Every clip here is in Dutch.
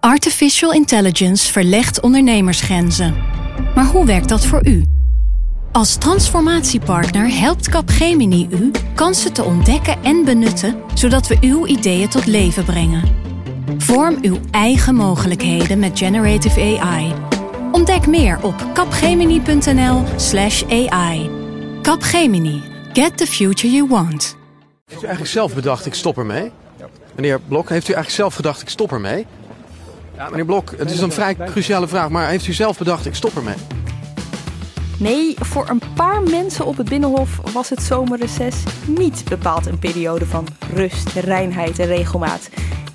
Artificial intelligence verlegt ondernemersgrenzen. Maar hoe werkt dat voor u? Als transformatiepartner helpt Capgemini u kansen te ontdekken en benutten, zodat we uw ideeën tot leven brengen. Vorm uw eigen mogelijkheden met generative AI. Ontdek meer op capgemini.nl/slash AI. Capgemini. Get the future you want. Heeft u eigenlijk zelf bedacht, ik stop ermee? Meneer Blok, heeft u eigenlijk zelf gedacht, ik stop ermee? Ja, meneer Blok, het is een vrij cruciale vraag, maar heeft u zelf bedacht, ik stop ermee? Nee, voor een paar mensen op het Binnenhof was het zomerreces niet bepaald een periode van rust, reinheid en regelmaat.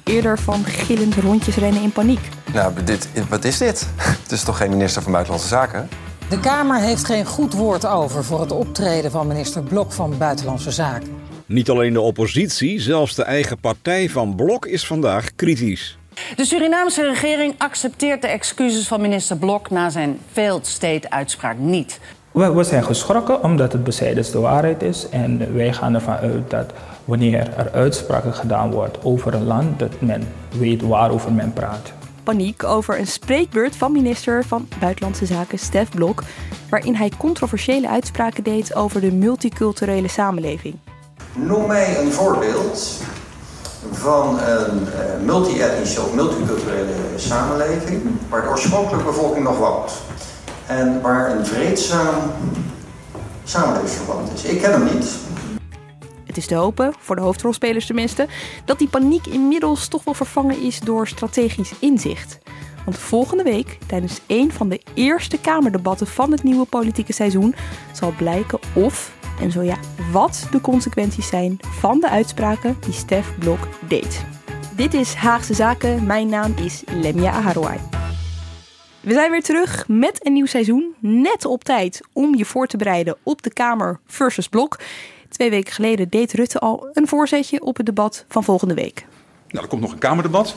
Eerder van gillend rondjes rennen in paniek. Nou, dit, wat is dit? Het is toch geen minister van Buitenlandse Zaken? De Kamer heeft geen goed woord over voor het optreden van minister Blok van Buitenlandse Zaken. Niet alleen de oppositie, zelfs de eigen partij van Blok is vandaag kritisch. De Surinaamse regering accepteert de excuses van minister Blok na zijn failed state uitspraak niet. We, we zijn geschrokken omdat het besijdens de waarheid is. En wij gaan ervan uit dat wanneer er uitspraken gedaan wordt over een land, dat men weet waarover men praat. Paniek over een spreekbeurt van minister van Buitenlandse Zaken Stef Blok, waarin hij controversiële uitspraken deed over de multiculturele samenleving. Noem mij een voorbeeld van een uh, multi-etnische of multiculturele samenleving waar de oorspronkelijke bevolking nog woont en waar een vreedzaam samenlevingsverband is. Ik ken hem niet. Het is te hopen, voor de hoofdrolspelers tenminste, dat die paniek inmiddels toch wel vervangen is door strategisch inzicht. Want volgende week, tijdens een van de eerste Kamerdebatten van het nieuwe politieke seizoen, zal blijken of en zo ja, wat de consequenties zijn van de uitspraken die Stef Blok deed. Dit is Haagse Zaken. Mijn naam is Lemia Aharouai. We zijn weer terug met een nieuw seizoen. Net op tijd om je voor te bereiden op de Kamer versus Blok. Twee weken geleden deed Rutte al een voorzetje op het debat van volgende week. Nou, er komt nog een Kamerdebat.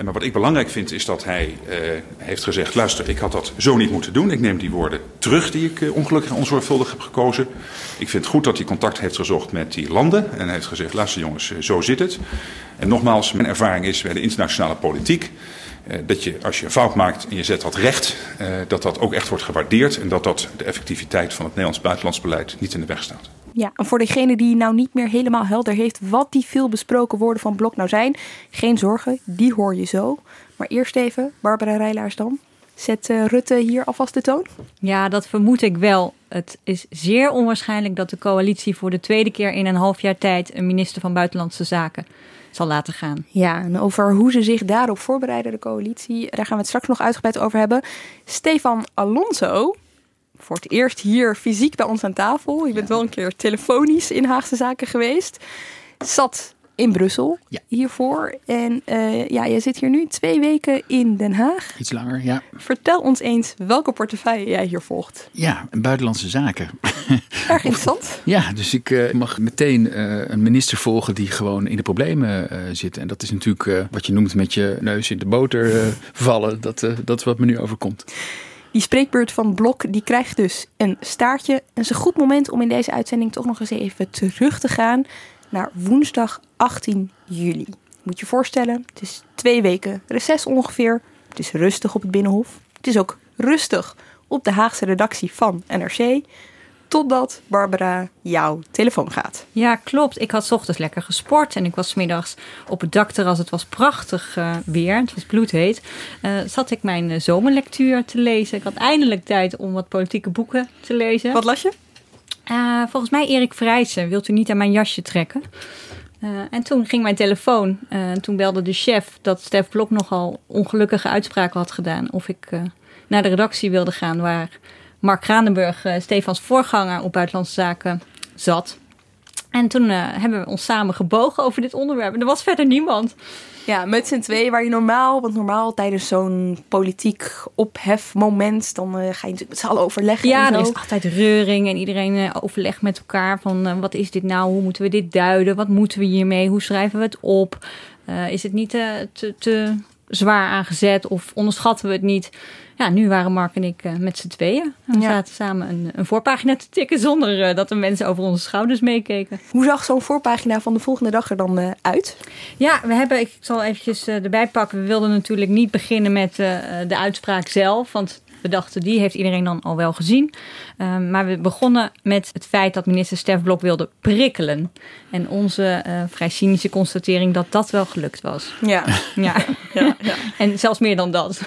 Maar wat ik belangrijk vind is dat hij uh, heeft gezegd: luister, ik had dat zo niet moeten doen. Ik neem die woorden terug die ik uh, ongelukkig en onzorgvuldig heb gekozen. Ik vind het goed dat hij contact heeft gezocht met die landen. En heeft gezegd: luister jongens, uh, zo zit het. En nogmaals, mijn ervaring is bij de internationale politiek. dat je als je een fout maakt en je zet dat recht, dat dat ook echt wordt gewaardeerd. En dat dat de effectiviteit van het Nederlands buitenlands beleid niet in de weg staat. Ja, en voor degene die nou niet meer helemaal helder heeft wat die veel besproken woorden van Blok nou zijn, geen zorgen, die hoor je zo. Maar eerst even, Barbara Rijlaars dan. Zet uh, Rutte hier alvast de toon? Ja, dat vermoed ik wel. Het is zeer onwaarschijnlijk dat de coalitie voor de tweede keer in een half jaar tijd een minister van Buitenlandse Zaken zal laten gaan. Ja, en over hoe ze zich daarop voorbereiden, de coalitie, daar gaan we het straks nog uitgebreid over hebben. Stefan Alonso, voor het eerst hier fysiek bij ons aan tafel. Je bent wel een keer telefonisch in Haagse Zaken geweest. Zat in Brussel hiervoor. En uh, ja, je zit hier nu twee weken in Den Haag. Iets langer, ja. Vertel ons eens welke portefeuille jij hier volgt. Ja, buitenlandse zaken. Erg interessant. ja, dus ik uh, mag meteen uh, een minister volgen die gewoon in de problemen zit. En dat is natuurlijk wat je noemt met je neus in de boter vallen. Dat, dat is wat me nu overkomt. Die spreekbeurt van Blok die krijgt dus een staartje. En is een goed moment om in deze uitzending toch nog eens even terug te gaan naar woensdag 18 juli. Moet je voorstellen, het is twee weken reces ongeveer. Het is rustig op het Binnenhof. Het is ook rustig op de Haagse redactie van NRC. Totdat Barbara jouw telefoon gaat. Ja, klopt. Ik had ochtends lekker gesport en ik was middags op het dakterras. Het was prachtig uh, weer, het was bloedheet. Uh, zat ik mijn uh, zomerlectuur te lezen. Ik had eindelijk tijd om wat politieke boeken te lezen. Wat las je? volgens mij Erik Vrijsen. Wilt u niet aan mijn jasje trekken? en toen ging mijn telefoon. en toen belde de chef dat Stef Blok nogal ongelukkige uitspraken had gedaan. Of ik naar de redactie wilde gaan waar Mark Kranenburg, uh, Stefans voorganger op Buitenlandse Zaken, zat. En toen uh, hebben we ons samen gebogen over dit onderwerp. En er was verder niemand. Ja, met z'n tweeën waar je normaal, want normaal tijdens zo'n politiek ophefmoment, dan uh, ga je natuurlijk met z'n allen overleggen. Ja, en er zo. is altijd reuring en iedereen uh, overlegt met elkaar van wat is dit nou, hoe moeten we dit duiden, wat moeten we hiermee, hoe schrijven we het op, is het niet te, te, zwaar aangezet of onderschatten we het niet. Ja, nu waren Mark en ik met z'n tweeën. We Ja. zaten samen een, een voorpagina te tikken zonder dat de mensen over onze schouders meekeken. Hoe zag zo'n voorpagina van de volgende dag er dan eh, uit? Ja, we hebben, ik zal eventjes eh, erbij pakken. We wilden natuurlijk niet beginnen met eh, de uitspraak zelf. Want we dachten, die heeft iedereen dan al wel gezien. Um, maar we begonnen met het feit dat minister Stef Blok wilde prikkelen. En onze uh, vrij cynische constatering dat dat wel gelukt was. Ja. Ja. ja, ja. en zelfs meer dan dat.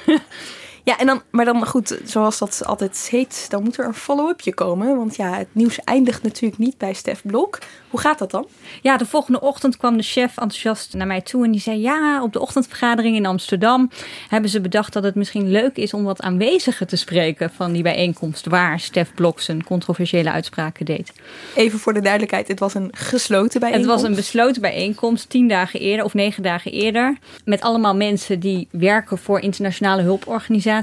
Ja, en dan, maar dan goed, zoals dat altijd heet, dan moet er een follow-upje komen. Want ja, het nieuws eindigt natuurlijk niet bij Stef Blok. Hoe gaat dat dan? Ja, de volgende ochtend kwam de chef enthousiast naar mij toe en die zei: Ja, op de ochtendvergadering in Amsterdam hebben ze bedacht dat het misschien leuk is om wat aanwezigen te spreken van die bijeenkomst waar Stef Blok zijn controversiële uitspraken deed. Even voor de duidelijkheid, het was een gesloten bijeenkomst. Het was een besloten bijeenkomst, tien dagen eerder of negen dagen eerder, met allemaal mensen die werken voor internationale hulporganisaties.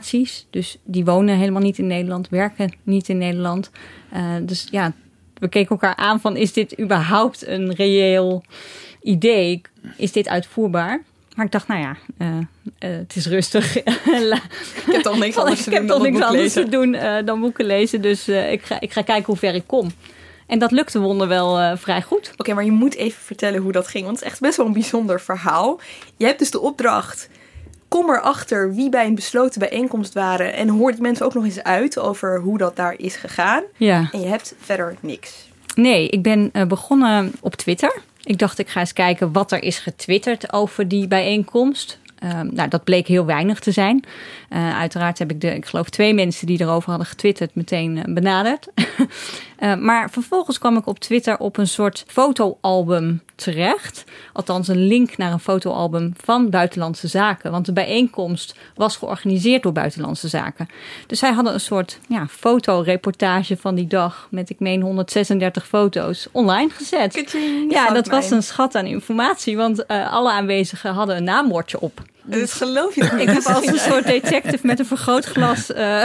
Dus die wonen helemaal niet in Nederland, werken niet in Nederland. Uh, dus ja, we keken elkaar aan van is dit überhaupt een reëel idee? Is dit uitvoerbaar? Maar ik dacht, nou ja, uh, uh, het is rustig. ik heb toch niks anders te doen dan niks anders te doen dan boeken lezen. Dus ik, ga, ik ga kijken hoe ver ik kom. En dat lukte wonder wel vrij goed. Oké, okay, maar je moet even vertellen hoe dat ging. Want het is echt best wel een bijzonder verhaal. Je hebt dus de opdracht kom erachter wie bij een besloten bijeenkomst waren. En hoor die mensen ook nog eens uit over hoe dat daar is gegaan. Ja. En je hebt verder niks. Nee, ik ben uh, begonnen op Twitter. Ik dacht, ik ga eens kijken wat er is getwitterd over die bijeenkomst. Uh, nou, dat bleek heel weinig te zijn. Uh, uiteraard heb ik de, ik geloof twee mensen die erover hadden getwitterd, meteen uh, benaderd. uh, maar vervolgens kwam ik op Twitter op een soort fotoalbum terecht. Althans, een link naar een fotoalbum van Buitenlandse Zaken. Want de bijeenkomst was georganiseerd door Buitenlandse Zaken. Dus zij hadden een soort ja, fotoreportage van die dag. Met, ik meen, 136 foto's online gezet. Ja, dat was een schat aan informatie. Want uh, alle aanwezigen hadden een naamwoordje op. Dus geloof je Ik heb als een soort detective met een vergrootglas uh,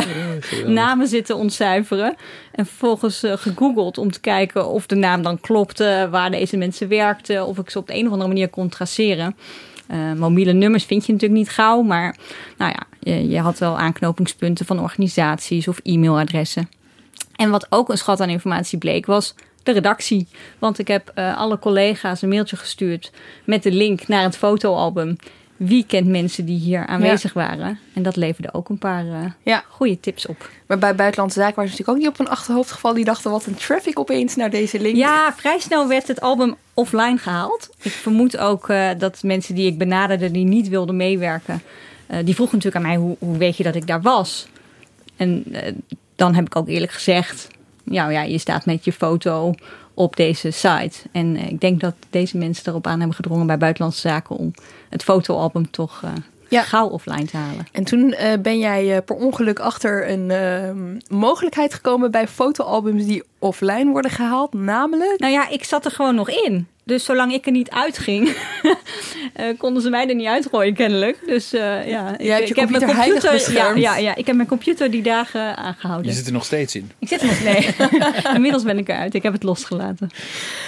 namen zitten ontcijferen. En vervolgens uh, gegoogeld om te kijken of de naam dan klopte, waar deze mensen werkten, of ik ze op de een of andere manier kon traceren. Uh, mobiele nummers vind je natuurlijk niet gauw, maar nou ja, je, je had wel aanknopingspunten van organisaties of e-mailadressen. En wat ook een schat aan informatie bleek was de redactie. Want ik heb uh, alle collega's een mailtje gestuurd met de link naar het fotoalbum wie kent mensen die hier aanwezig ja. waren. En dat leverde ook een paar uh, ja. goede tips op. Maar bij Buitenlandse Zaken waren ze natuurlijk ook niet op een achterhoofd gevallen. Die dachten, wat een traffic opeens naar deze link. Ja, vrij snel werd het album offline gehaald. Ik vermoed ook uh, dat mensen die ik benaderde die niet wilden meewerken... Uh, die vroegen natuurlijk aan mij, hoe, hoe, weet je dat ik daar was? En dan heb ik ook eerlijk gezegd... Nou ja, je staat met je foto op deze site. En ik denk dat deze mensen erop aan hebben gedrongen bij Buitenlandse Zaken... om het fotoalbum toch uh, ja. gauw offline te halen. En toen uh, ben jij uh, per ongeluk achter een uh, mogelijkheid gekomen... bij fotoalbums die offline worden gehaald, namelijk... Nou ja, ik zat er gewoon nog in. Dus zolang ik er niet uitging, uh, konden ze mij er niet uitgooien kennelijk. Dus uh, ja, ik, ik heb mijn computer, ja, ja, ja, ik heb mijn computer die dagen aangehouden. Je zit er nog steeds in. Ik zit er nog nee. Inmiddels ben ik eruit. Ik heb het losgelaten.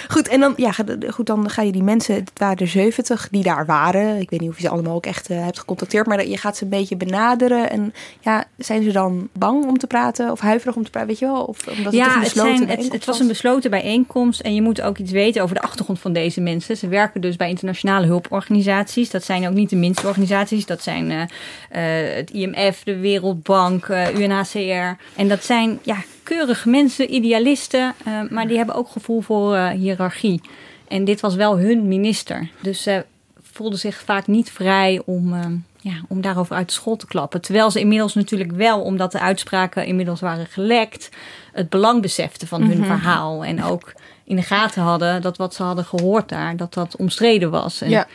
Goed, en dan, ja, goed, dan ga je die mensen, het waren er 70 die daar waren. Ik weet niet of je ze allemaal ook echt uh, hebt gecontacteerd, maar je gaat ze een beetje benaderen. En ja, zijn ze dan bang om te praten of huiverig om te praten, weet je wel? Of omdat ja, het, toch een besloten het, zijn, het, het was een besloten bijeenkomst en je moet ook iets weten over de achtergrond van deze mensen. Ze werken dus bij internationale hulporganisaties. Dat zijn ook niet de minste organisaties. Dat zijn uh, uh, het IMF, de Wereldbank, uh, UNHCR. En dat zijn ja, keurige mensen, idealisten, maar die hebben ook gevoel voor hiërarchie. En dit was wel hun minister. Dus ze voelden zich vaak niet vrij om ja, om daarover uit de school te klappen. Terwijl ze inmiddels natuurlijk wel, omdat de uitspraken inmiddels waren gelekt, het belang beseften van hun mm -hmm. verhaal. En ook in de gaten hadden dat wat ze hadden gehoord daar, dat dat omstreden was. En ja.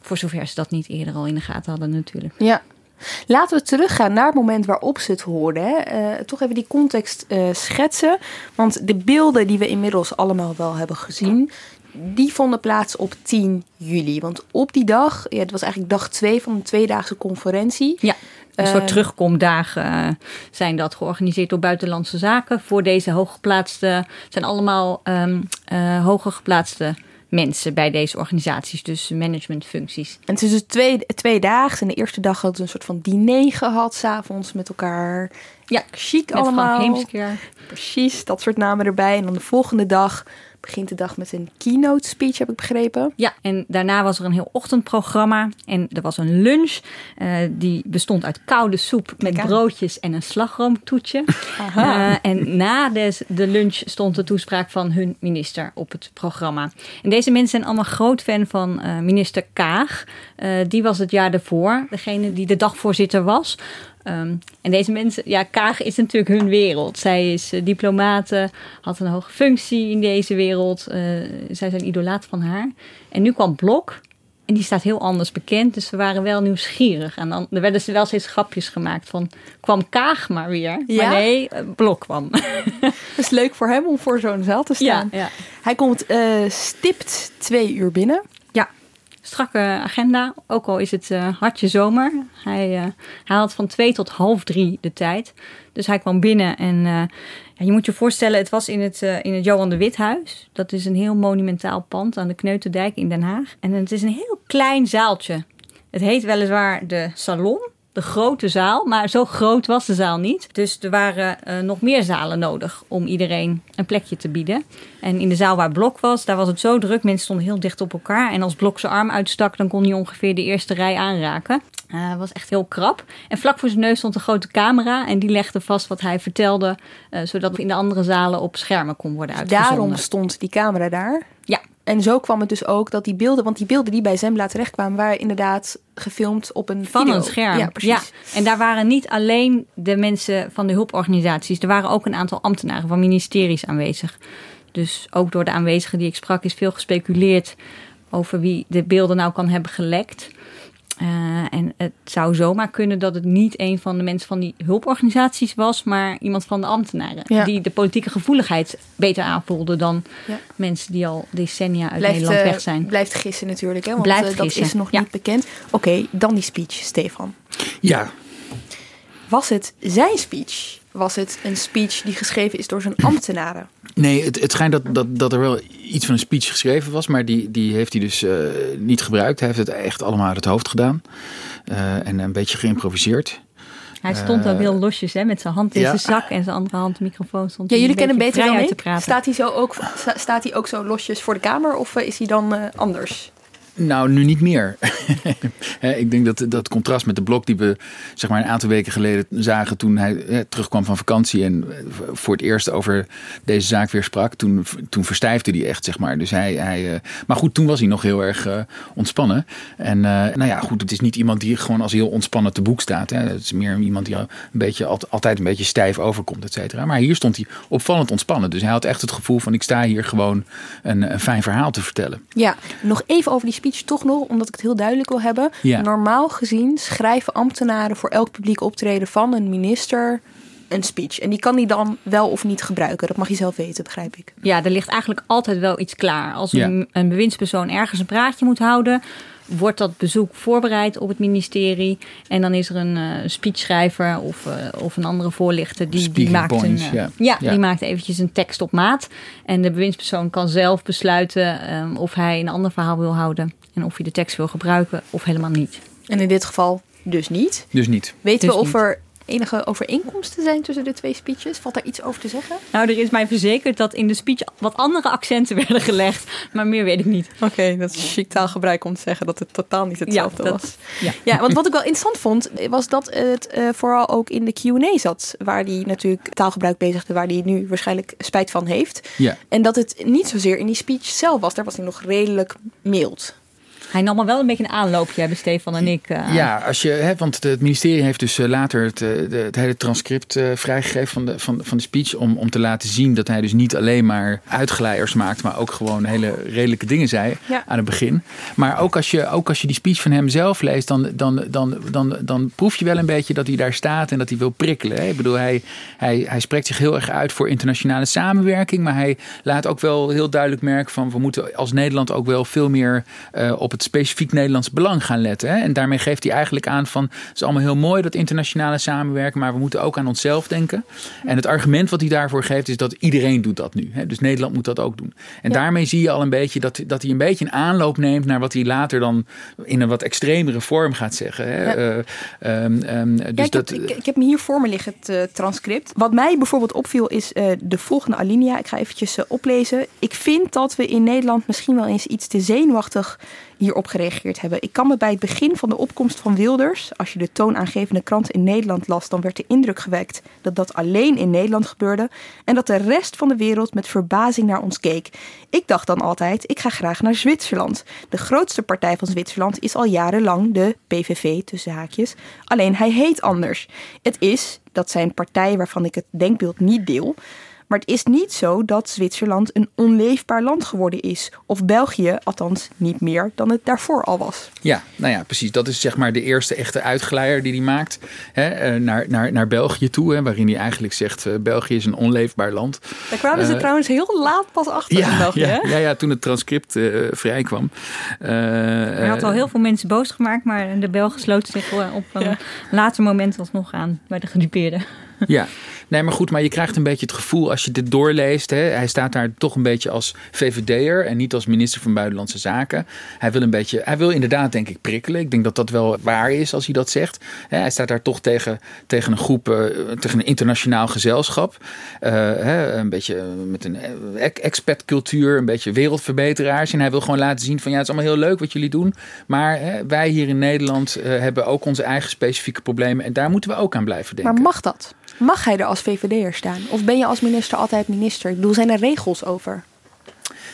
voor zover ze dat niet eerder al in de gaten hadden natuurlijk. Ja. Laten we teruggaan naar het moment waarop ze het hoorden. Hè. Uh, toch even die context uh, schetsen. Want de beelden die we inmiddels allemaal wel hebben gezien... die vonden plaats op 10 juli. Want op die dag, ja, het was eigenlijk dag 2 van een tweedaagse conferentie. Ja. Een soort terugkomdagen eh, zijn dat georganiseerd door Buitenlandse Zaken. Voor deze hooggeplaatste, zijn allemaal eh, hoger geplaatste mensen bij deze organisaties. Dus managementfuncties. En het is dus twee, twee dagen. En de eerste dag hadden ze een soort van diner gehad, s'avonds met elkaar. Ja, chic Frank allemaal. Heemskerk. Precies, dat soort namen erbij. En dan de volgende dag begint de dag met een keynote speech, heb ik begrepen. Ja, en daarna was er een heel ochtendprogramma. En er was een lunch. eh, die bestond uit koude soep met broodjes en een slagroomtoetje. Aha. Eh, en na de, de lunch stond de toespraak van hun minister op het programma. En deze mensen zijn allemaal groot fan van eh, minister Kaag. Die was het jaar daarvoor, degene die de dagvoorzitter was. Ehm, en deze mensen, ja, Kaag is natuurlijk hun wereld. Zij is uh, diplomate, had een hoge functie in deze wereld. Uh, zij zijn idolaat van haar. En nu kwam Blok. En die staat heel anders bekend. Dus we waren wel nieuwsgierig. En dan er werden ze wel steeds grapjes gemaakt van... kwam Kaag maar weer. Ja? Maar nee, Blok kwam. Het is leuk voor hem om voor zo'n zaal te staan. Ja, ja. Hij komt stipt twee uur binnen. Strakke agenda. Ook al is het uh, hartje zomer. Hij, uh, van twee tot half drie de tijd. Dus hij kwam binnen en uh, ja, je moet je voorstellen, het was in het, in het Johan de Withuis. Dat is een heel monumentaal pand aan de Kneuterdijk in Den Haag. En het is een heel klein zaaltje. Het heet weliswaar de Salon, de grote zaal, maar zo groot was de zaal niet. Dus er waren uh, nog meer zalen nodig om iedereen een plekje te bieden. En in de zaal waar Blok was, daar was het zo druk. Mensen stonden heel dicht op elkaar. En als Blok zijn arm uitstak, dan kon hij ongeveer de eerste rij aanraken. Uh, was echt heel krap. En vlak voor zijn neus stond een grote camera. En die legde vast wat hij vertelde. Uh, zodat in de andere zalen op schermen kon worden uitgezonden. Daarom stond die camera daar. Ja. En zo kwam het dus ook dat die beelden, want die beelden die bij Zembla terechtkwamen, waren inderdaad gefilmd op een van video. een scherm. Ja, precies. Ja. En daar waren niet alleen de mensen van de hulporganisaties, er waren ook een aantal ambtenaren van ministeries aanwezig. Dus ook door de aanwezigen die ik sprak is veel gespeculeerd over wie de beelden nou kan hebben gelekt. Uh, en het zou zomaar kunnen dat het niet een van de mensen van die hulporganisaties was, maar iemand van de ambtenaren. Ja. Die de politieke gevoeligheid beter aanvoelde dan Ja. mensen die al decennia uit Blijft, Nederland eh, weg zijn. Blijft gissen natuurlijk, hè? want Blijft eh, dat gissen, is nog ja. niet bekend. Oké, dan die speech, Stefan. Ja, Was het zijn speech? Was het een speech die geschreven is door zijn ambtenaren? Nee, het, het schijnt dat, dat, dat er wel iets van een speech geschreven was, maar die, die heeft hij dus uh, niet gebruikt. Hij heeft het echt allemaal uit het hoofd gedaan uh, en een beetje geïmproviseerd. Hij stond ook Uh, heel losjes hè, met zijn hand in ja. zijn zak en zijn andere hand de microfoon stond. Ja, jullie een kennen beter dan ik. te praten. Staat hij, zo ook, sta- staat hij ook zo losjes voor de kamer of eh, is hij dan eh, anders? Nou, nu niet meer. Ik denk dat dat contrast met de blok die we zeg maar een aantal weken geleden zagen toen hij hè, terugkwam van vakantie en eh, voor het eerst over deze zaak weer sprak, toen, toen verstijfde hij echt, zeg maar. Dus hij, hij, eh, maar goed, toen was hij nog heel erg eh, ontspannen. En nou ja, goed, het is niet iemand die gewoon als heel ontspannen te boek staat. Hè. Het is meer iemand die een beetje, alt- altijd een beetje stijf overkomt, et cetera. Maar hier stond hij opvallend ontspannen. Dus hij had echt het gevoel van ik sta hier gewoon een, een fijn verhaal te vertellen. Ja, nog even over die speech toch nog, omdat ik het heel duidelijk wil hebben. Ja. Normaal gezien schrijven ambtenaren voor elk publiek optreden van een minister een speech. En die kan hij dan wel of niet gebruiken. Dat mag je zelf weten, begrijp ik. Ja, er ligt eigenlijk altijd wel iets klaar. Als Ja. een, een bewindspersoon ergens een praatje moet houden, wordt dat bezoek voorbereid op het ministerie. En dan is er een eh, speechschrijver of, eh, of een andere voorlichter die, die maakt points, een, eh, Ja. die maakt eventjes een tekst op maat. En de bewindspersoon kan zelf besluiten ehm, of hij een ander verhaal wil houden. En of hij de tekst wil gebruiken of helemaal niet. En in dit geval dus niet. Dus niet. Weten Dus we of niet. er enige overeenkomsten zijn tussen de twee speeches? Valt daar iets over te zeggen? Nou, er is mij verzekerd dat in de speech wat andere accenten werden gelegd. Maar meer weet ik niet. Oké, dat is chic taalgebruik om te zeggen dat het totaal niet hetzelfde Ja, dat- was. ja. ja, want wat ik wel interessant vond, was dat het eh, vooral ook in de Q&A zat. Waar hij natuurlijk taalgebruik bezigde, waar hij nu waarschijnlijk spijt van heeft. Ja. En dat het niet zozeer in die speech zelf was. Daar was hij nog redelijk mild. Hij nam al wel een beetje een aanloopje, hebben Stefan en ik. Uh. Ja, als je, hè, want het ministerie heeft dus uh, later het, de, het hele transcript vrijgegeven van de, van, van de speech. Om, om te laten zien dat hij dus niet alleen maar uitgeleiders maakt, maar ook gewoon hele redelijke dingen zei Ja. aan het begin. Maar ook als je, ook als je die speech van hem zelf leest, dan, dan, dan, dan, dan proef je wel een beetje dat hij daar staat en dat hij wil prikkelen. Hè? Ik bedoel, hij, hij, hij spreekt zich heel erg uit voor internationale samenwerking, maar hij laat ook wel heel duidelijk merken van we moeten als Nederland ook wel veel meer uh, op het specifiek Nederlands belang gaan letten. Hè? En daarmee geeft hij eigenlijk aan van het is allemaal heel mooi dat internationale samenwerken, maar we moeten ook aan onszelf denken. En het argument wat hij daarvoor geeft is dat iedereen doet dat nu. Hè? Dus Nederland moet dat ook doen. En Ja. daarmee zie je al een beetje dat, dat hij een beetje een aanloop neemt naar wat hij later dan in een wat extremere vorm gaat zeggen. Hè? Ja. Eh, ehm, ehm, dus Ja, ik, dat, heb, ik, ik heb hem hier voor me liggen, het eh, transcript. Wat mij bijvoorbeeld opviel is eh, de volgende alinea. Ik ga eventjes oplezen. Ik vind dat we in Nederland misschien wel eens iets te zenuwachtig hierop gereageerd hebben. Ik kan me bij het begin van de opkomst van Wilders, als je de toonaangevende krant in Nederland las, dan werd de indruk gewekt dat dat alleen in Nederland gebeurde en dat de rest van de wereld met verbazing naar ons keek. Ik dacht dan altijd, ik ga graag naar Zwitserland. De grootste partij van Zwitserland is al jarenlang de PVV, tussen haakjes. Alleen hij heet anders. Het is, dat zijn partijen waarvan ik het denkbeeld niet deel. Maar het is niet zo dat Zwitserland een onleefbaar land geworden is. Of België, althans niet meer dan het daarvoor al was. Ja, nou ja, precies. Dat is zeg maar de eerste echte uitgeleider die hij maakt hè, eh, naar, naar, naar België toe. Hè, waarin hij eigenlijk zegt: eh, België is een onleefbaar land. Daar kwamen ze Eh, trouwens heel laat pas achter in Ja, België. ja, hè? ja, ja, toen het transcript eh, vrijkwam. Eh, Hij had al heel veel mensen boos gemaakt, maar de Belgen sloten zich wel op een later moment alsnog aan bij de gedupeerden. Ja, nee, maar goed, maar je krijgt een beetje het gevoel als je dit doorleest. Hè, hij staat daar toch een beetje als VVD'er en niet als minister van Buitenlandse Zaken. Hij wil een beetje, hij wil inderdaad, denk ik, prikkelen. Ik denk dat dat wel waar is als hij dat zegt. Hè, hij staat daar toch tegen, tegen een groep, eh, tegen een internationaal gezelschap. Eh, hè, een beetje met een eh, expatcultuur, een beetje wereldverbeteraars. En hij wil gewoon laten zien van ja, het is allemaal heel leuk wat jullie doen. Maar hè, wij hier in Nederland eh, hebben ook onze eigen specifieke problemen. En daar moeten we ook aan blijven denken. Maar mag dat? Mag hij er als VVD'er staan? Of ben je als minister altijd minister? Ik bedoel, zijn er regels over?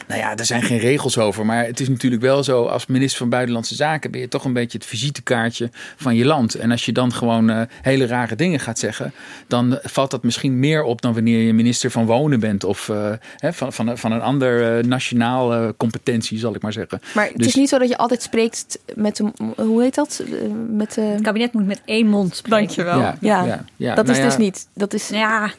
Nou ja, er zijn geen regels over. Maar het is natuurlijk wel zo, als minister van Buitenlandse Zaken ben je toch een beetje het visitekaartje van je land. En als je dan gewoon eh, hele rare dingen gaat zeggen, dan valt dat misschien meer op dan wanneer je minister van Wonen bent. Of eh, hè, van, van, van een ander uh, nationaal uh, competentie, zal ik maar zeggen. Maar het Dus- is niet zo dat je altijd spreekt met een, hoe heet dat? Eh, Met, Het kabinet moet met één mond spreken. Dankjewel. Ja, Ja, ja, ja. dat Nou is ja. dus niet. Dat is, Ja,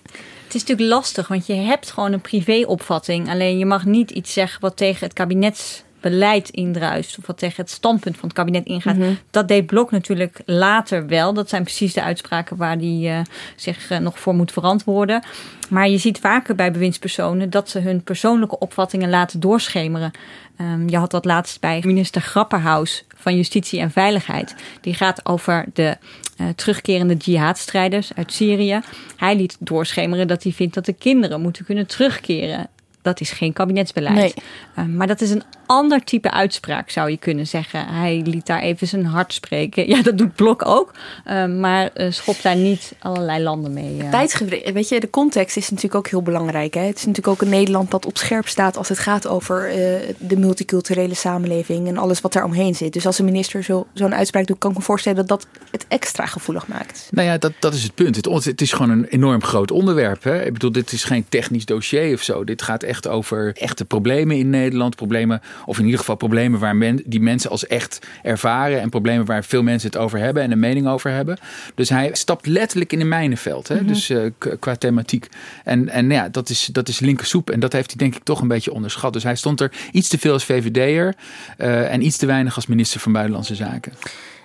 is natuurlijk lastig, want je hebt gewoon een privéopvatting. Alleen je mag niet iets zeggen wat tegen het kabinetsbeleid indruist. Of wat tegen het standpunt van het kabinet ingaat. Mhm. Dat deed Blok natuurlijk later wel. Dat zijn precies de uitspraken waar hij eh, zich eh, nog voor moet verantwoorden. Maar je ziet vaker bij bewindspersonen dat ze hun persoonlijke opvattingen laten doorschemeren. Ehm, je had dat laatst bij minister Grapperhaus van Justitie en Veiligheid. Die gaat over de eh, terugkerende jihadstrijders uit Syrië. Hij liet doorschemeren dat hij vindt dat de kinderen moeten kunnen terugkeren. Dat is geen kabinetsbeleid. Nee. Ehm, maar dat is een ander type uitspraak, zou je kunnen zeggen. Hij liet daar even zijn hart spreken. Ja, dat doet Blok ook. Ehm, maar eh, schopt daar niet allerlei landen mee. eh. Tijdsgebrek, weet je, de context is natuurlijk ook heel belangrijk. Hè? Het is natuurlijk ook een Nederland dat op scherp staat als het gaat over eh, de multiculturele samenleving en alles wat er omheen zit. Dus als een minister zo- zo'n uitspraak doet, kan ik me voorstellen dat dat het extra gevoelig maakt. Nou ja, dat, dat is het punt. Het, het is gewoon een enorm groot onderwerp. Hè? Ik bedoel, dit is geen technisch dossier of zo. Dit gaat echt over echte problemen in Nederland. Problemen, of in ieder geval problemen waar men, die mensen als echt ervaren. En problemen waar veel mensen het over hebben en een mening over hebben. Dus hij stapt letterlijk in een mijnenveld. Hè? Mhm. Dus eh, qua thematiek. En, en ja, dat is, dat is linkersoep. En dat heeft hij denk ik toch een beetje onderschat. Dus hij stond er iets te veel als VVD'er. eh, en iets te weinig als minister van Buitenlandse Zaken.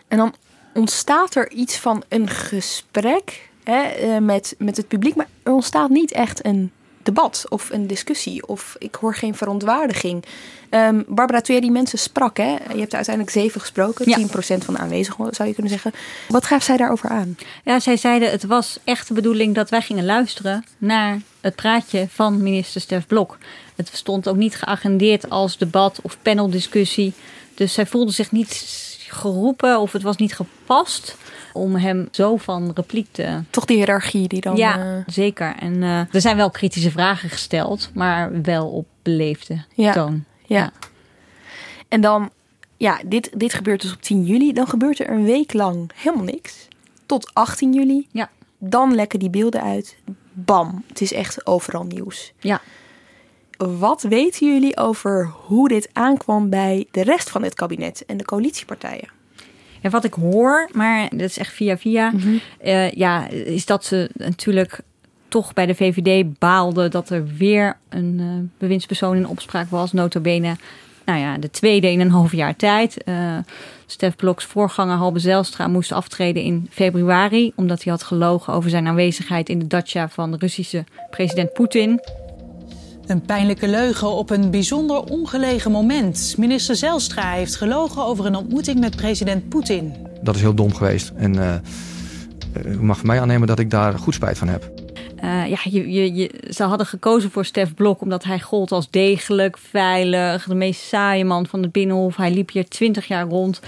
En dan ontstaat er iets van een gesprek hè, eh, met, met het publiek, maar er ontstaat niet echt een debat of een discussie of ik hoor geen verontwaardiging. Ehm, Barbara, toen jij die mensen sprak, hè, je hebt er uiteindelijk zeven gesproken, Ja. 10% van de aanwezigen zou je kunnen zeggen. Wat gaaf zij daarover aan? Ja, zij zeiden het was echt de bedoeling dat wij gingen luisteren naar het praatje van minister Stef Blok. Het stond ook niet geagendeerd als debat of paneldiscussie. Dus zij voelde zich niet geroepen of het was niet gepast om hem zo van repliek te... Toch die hiërarchie die dan... ja, eh, zeker. En eh, er zijn wel kritische vragen gesteld, maar wel op beleefde Ja. toon. Ja. En dan ja, dit, dit gebeurt dus op 10 juli. Dan gebeurt er een week lang helemaal niks. Tot 18 juli. Ja. Dan lekken die beelden uit. Bam, het is echt overal nieuws. Ja. Wat weten jullie over hoe dit aankwam bij de rest van het kabinet en de coalitiepartijen? Ja, wat ik hoor, maar dat is echt via via, eh, ja, is dat ze natuurlijk toch bij de VVD baalden dat er weer een eh, bewindspersoon in opspraak was. Notabene, nou ja, de tweede in een half jaar tijd. Eh Stef Bloks voorganger Halbe Zijlstra moest aftreden in februari... omdat hij had gelogen over zijn aanwezigheid in de dacha van de Russische president Poetin. Een pijnlijke leugen op een bijzonder ongelegen moment. Minister Zelstra heeft gelogen over een ontmoeting met president Poetin. Dat is heel dom geweest. En eh, u mag van mij aannemen dat ik daar goed spijt van heb. Eh, ja, je, je, je, ze hadden gekozen voor Stef Blok omdat hij gold als degelijk, veilig, de meest saaie man van het Binnenhof. Hij liep hier twintig jaar rond,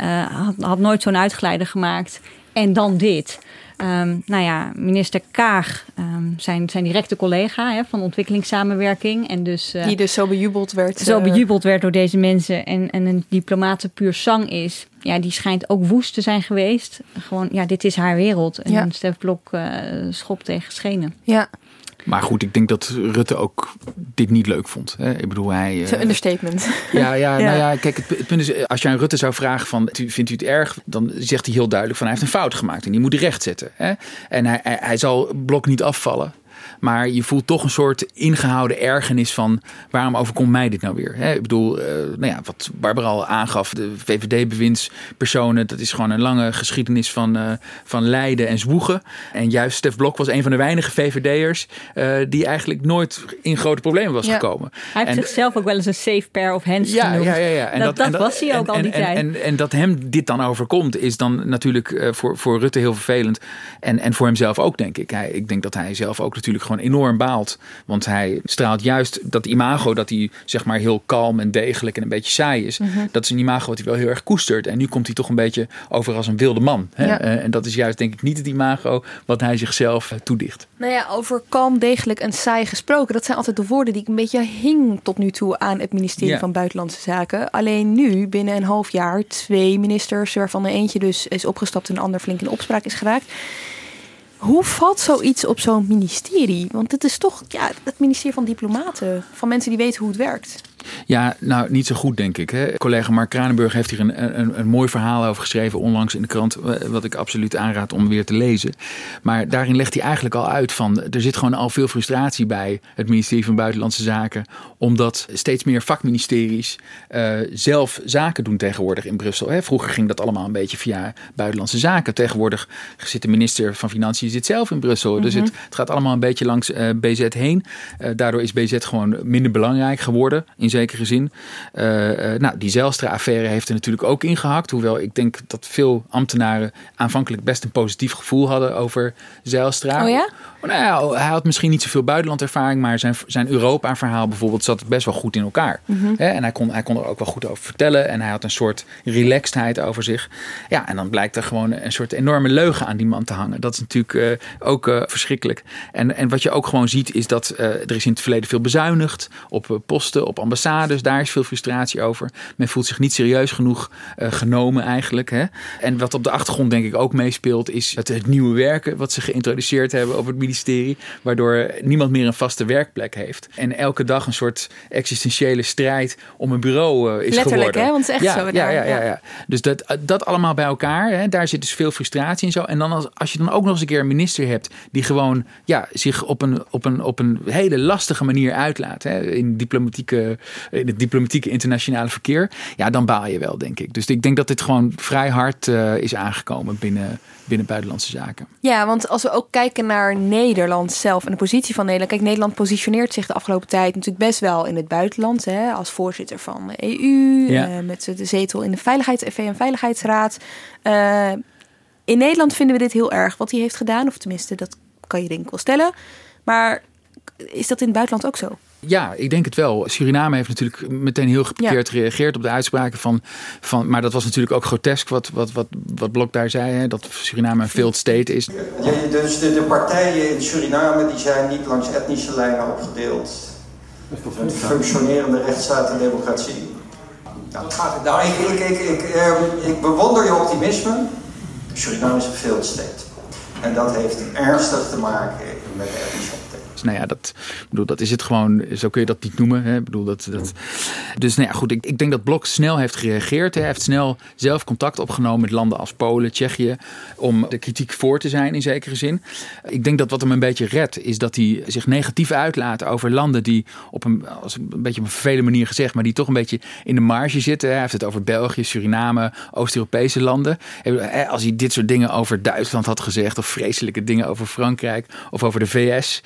uh, had, had nooit zo'n uitgeleider gemaakt. En dan dit. Um, nou ja, minister Kaag, um, zijn, zijn directe collega hè, van ontwikkelingssamenwerking. En dus, uh, Die dus zo bejubeld werd. Zo bejubeld werd door deze mensen en, en een diplomaten puur zang is. Ja, die schijnt ook woest te zijn geweest. Gewoon, ja, dit is haar wereld. En ja. Stef Blok uh, schopt tegen schenen. Ja. Maar goed, ik denk dat Rutte ook dit niet leuk vond. Hè? Ik bedoel, hij... Een understatement. Ja, ja, ja, nou ja, kijk, het, het, punt is, als je aan Rutte zou vragen van, vindt u het erg? Dan zegt hij heel duidelijk van, hij heeft een fout gemaakt en die moet hij rechtzetten. Hè? En hij, hij, hij zal Blok niet afvallen. Maar je voelt toch een soort ingehouden ergernis van waarom overkomt mij dit nou weer? Hè? Ik bedoel, uh, nou ja, wat Barbara al aangaf, de VVD-bewindspersonen, dat is gewoon een lange geschiedenis van, uh, van lijden en zwoegen. En juist Stef Blok was een van de weinige VVD'ers uh, die eigenlijk nooit in grote problemen was ja. gekomen. Hij heeft en, zichzelf ook wel eens een safe pair of hands ja, genoemd. Ja, ja, ja. En dat, dat, dat was hij ook en, al die tijd. En, en, dat hem dit dan overkomt is dan natuurlijk voor, voor Rutte heel vervelend. En, en voor hemzelf ook, denk ik. Hij, ik denk dat hij zelf ook natuurlijk gewoon enorm baalt. Want hij straalt juist dat imago dat hij zeg maar heel kalm en degelijk en een beetje saai is. Mhm. Mm -hmm. Dat is een imago wat hij wel heel erg koestert. En nu komt hij toch een beetje over als een wilde man. Hè? Ja. Uh, en dat is juist denk ik niet het imago wat hij zichzelf uh, toedicht. Nou ja, over kalm, degelijk en saai gesproken. Dat zijn altijd de woorden die ik een beetje hing tot nu toe aan het ministerie Ja. van Buitenlandse Zaken. Alleen nu, binnen een half jaar, twee ministers, waarvan er eentje dus is opgestapt en de ander flink in opspraak is geraakt. Hoe valt zoiets op zo'n ministerie? Want het is toch ja, het ministerie van diplomaten, van mensen die weten hoe het werkt. Ja, nou niet zo goed denk ik. Hè. Collega Mark Kranenburg heeft hier een, een, een mooi verhaal over geschreven onlangs in de krant. Wat ik absoluut aanraad om weer te lezen. Maar daarin legt hij eigenlijk al uit van er zit gewoon al veel frustratie bij het ministerie van Buitenlandse Zaken. Omdat steeds meer vakministeries uh, zelf zaken doen tegenwoordig in Brussel. Hè. Vroeger ging dat allemaal een beetje via Buitenlandse Zaken. Tegenwoordig zit de minister van Financiën zit zelf in Brussel. Mm -hmm. Dus het, het, gaat allemaal een beetje langs uh, BZ heen. Uh, daardoor is BZ gewoon minder belangrijk geworden. In zekere zin. Uh, nou, die Zelstra-affaire heeft er natuurlijk ook ingehakt. Hoewel ik denk dat veel ambtenaren aanvankelijk best een positief gevoel hadden over Zelstra. Oh ja? Nou ja, hij had misschien niet zoveel buitenlandervaring, maar zijn, zijn Europa-verhaal bijvoorbeeld zat best wel goed in elkaar. Mhm. Mm -hmm. En hij kon, hij kon er ook wel goed over vertellen. En hij had een soort relaxedheid over zich. Ja, en dan blijkt er gewoon een soort enorme leugen aan die man te hangen. Dat is natuurlijk uh, ook uh, verschrikkelijk. En, en wat je ook gewoon ziet is dat uh, er is in het verleden veel bezuinigd op posten, op ambassades. Daar is veel frustratie over. Men voelt zich niet serieus genoeg genomen eigenlijk. Hè? En wat op de achtergrond denk ik ook meespeelt is het, het nieuwe werken wat ze geïntroduceerd hebben op het ministerie. Waardoor niemand meer een vaste werkplek heeft. En elke dag een soort existentiële strijd om een bureau uh, is Letterlijk, geworden. hè? Want het is echt ja, zo. Ja, ja, ja, ja. Dus dat, dat allemaal bij elkaar. Hè? Daar zit dus veel frustratie in zo. En dan als, als je dan ook nog eens een keer een minister hebt die gewoon ja, zich op een, op, een, op een hele lastige manier uitlaat. Hè? In, diplomatieke, in het diplomatieke internationale verkeer. Ja, dan baal je wel, denk ik. Dus ik denk dat dit gewoon vrij hard uh, is aangekomen binnen, binnen buitenlandse zaken. Ja, want als we ook kijken naar Nederland zelf en de positie van Nederland. Kijk, Nederland positioneert zich de afgelopen tijd natuurlijk best wel in het buitenland. Hè, als voorzitter van de EU. Ja. Uh, met de zetel in de Veiligheids VN-veiligheidsraad. Uh, in Nederland vinden we dit heel erg wat hij heeft gedaan. Of tenminste, dat kan je denk ik wel stellen. Maar is dat in het buitenland ook zo? Ja, ik denk het wel. Suriname heeft natuurlijk meteen heel gepikeerd ja. gereageerd op de uitspraken van, van. Maar dat was natuurlijk ook grotesk wat, wat, wat, wat Blok daar zei: hè, dat Suriname een failed state is. Ja, dus de, de, partijen in Suriname die zijn niet langs etnische lijnen opgedeeld. Een functionerende rechtsstaat en democratie. Nou, nou ik, ik, ik, ik, ehm, ik bewonder je optimisme. Suriname is een failed state. En dat heeft ernstig te maken met de etnische nou ja, dat, bedoel, dat is het gewoon. Zo kun je dat niet noemen. Hè? bedoel, dat, dat, dus nou ja, goed. Ik, ik denk dat Blok snel heeft gereageerd. Hij heeft snel zelf contact opgenomen met landen als Polen, Tsjechië. Om de kritiek voor te zijn in zekere zin. Ik denk dat wat hem een beetje redt, is dat hij zich negatief uitlaat over landen die op een, als een beetje op een vervelende manier gezegd, maar die toch een beetje in de marge zitten. Hij heeft het over België, Suriname, Oost-Europese landen. Als hij dit soort dingen over Duitsland had gezegd, of vreselijke dingen over Frankrijk of over de VS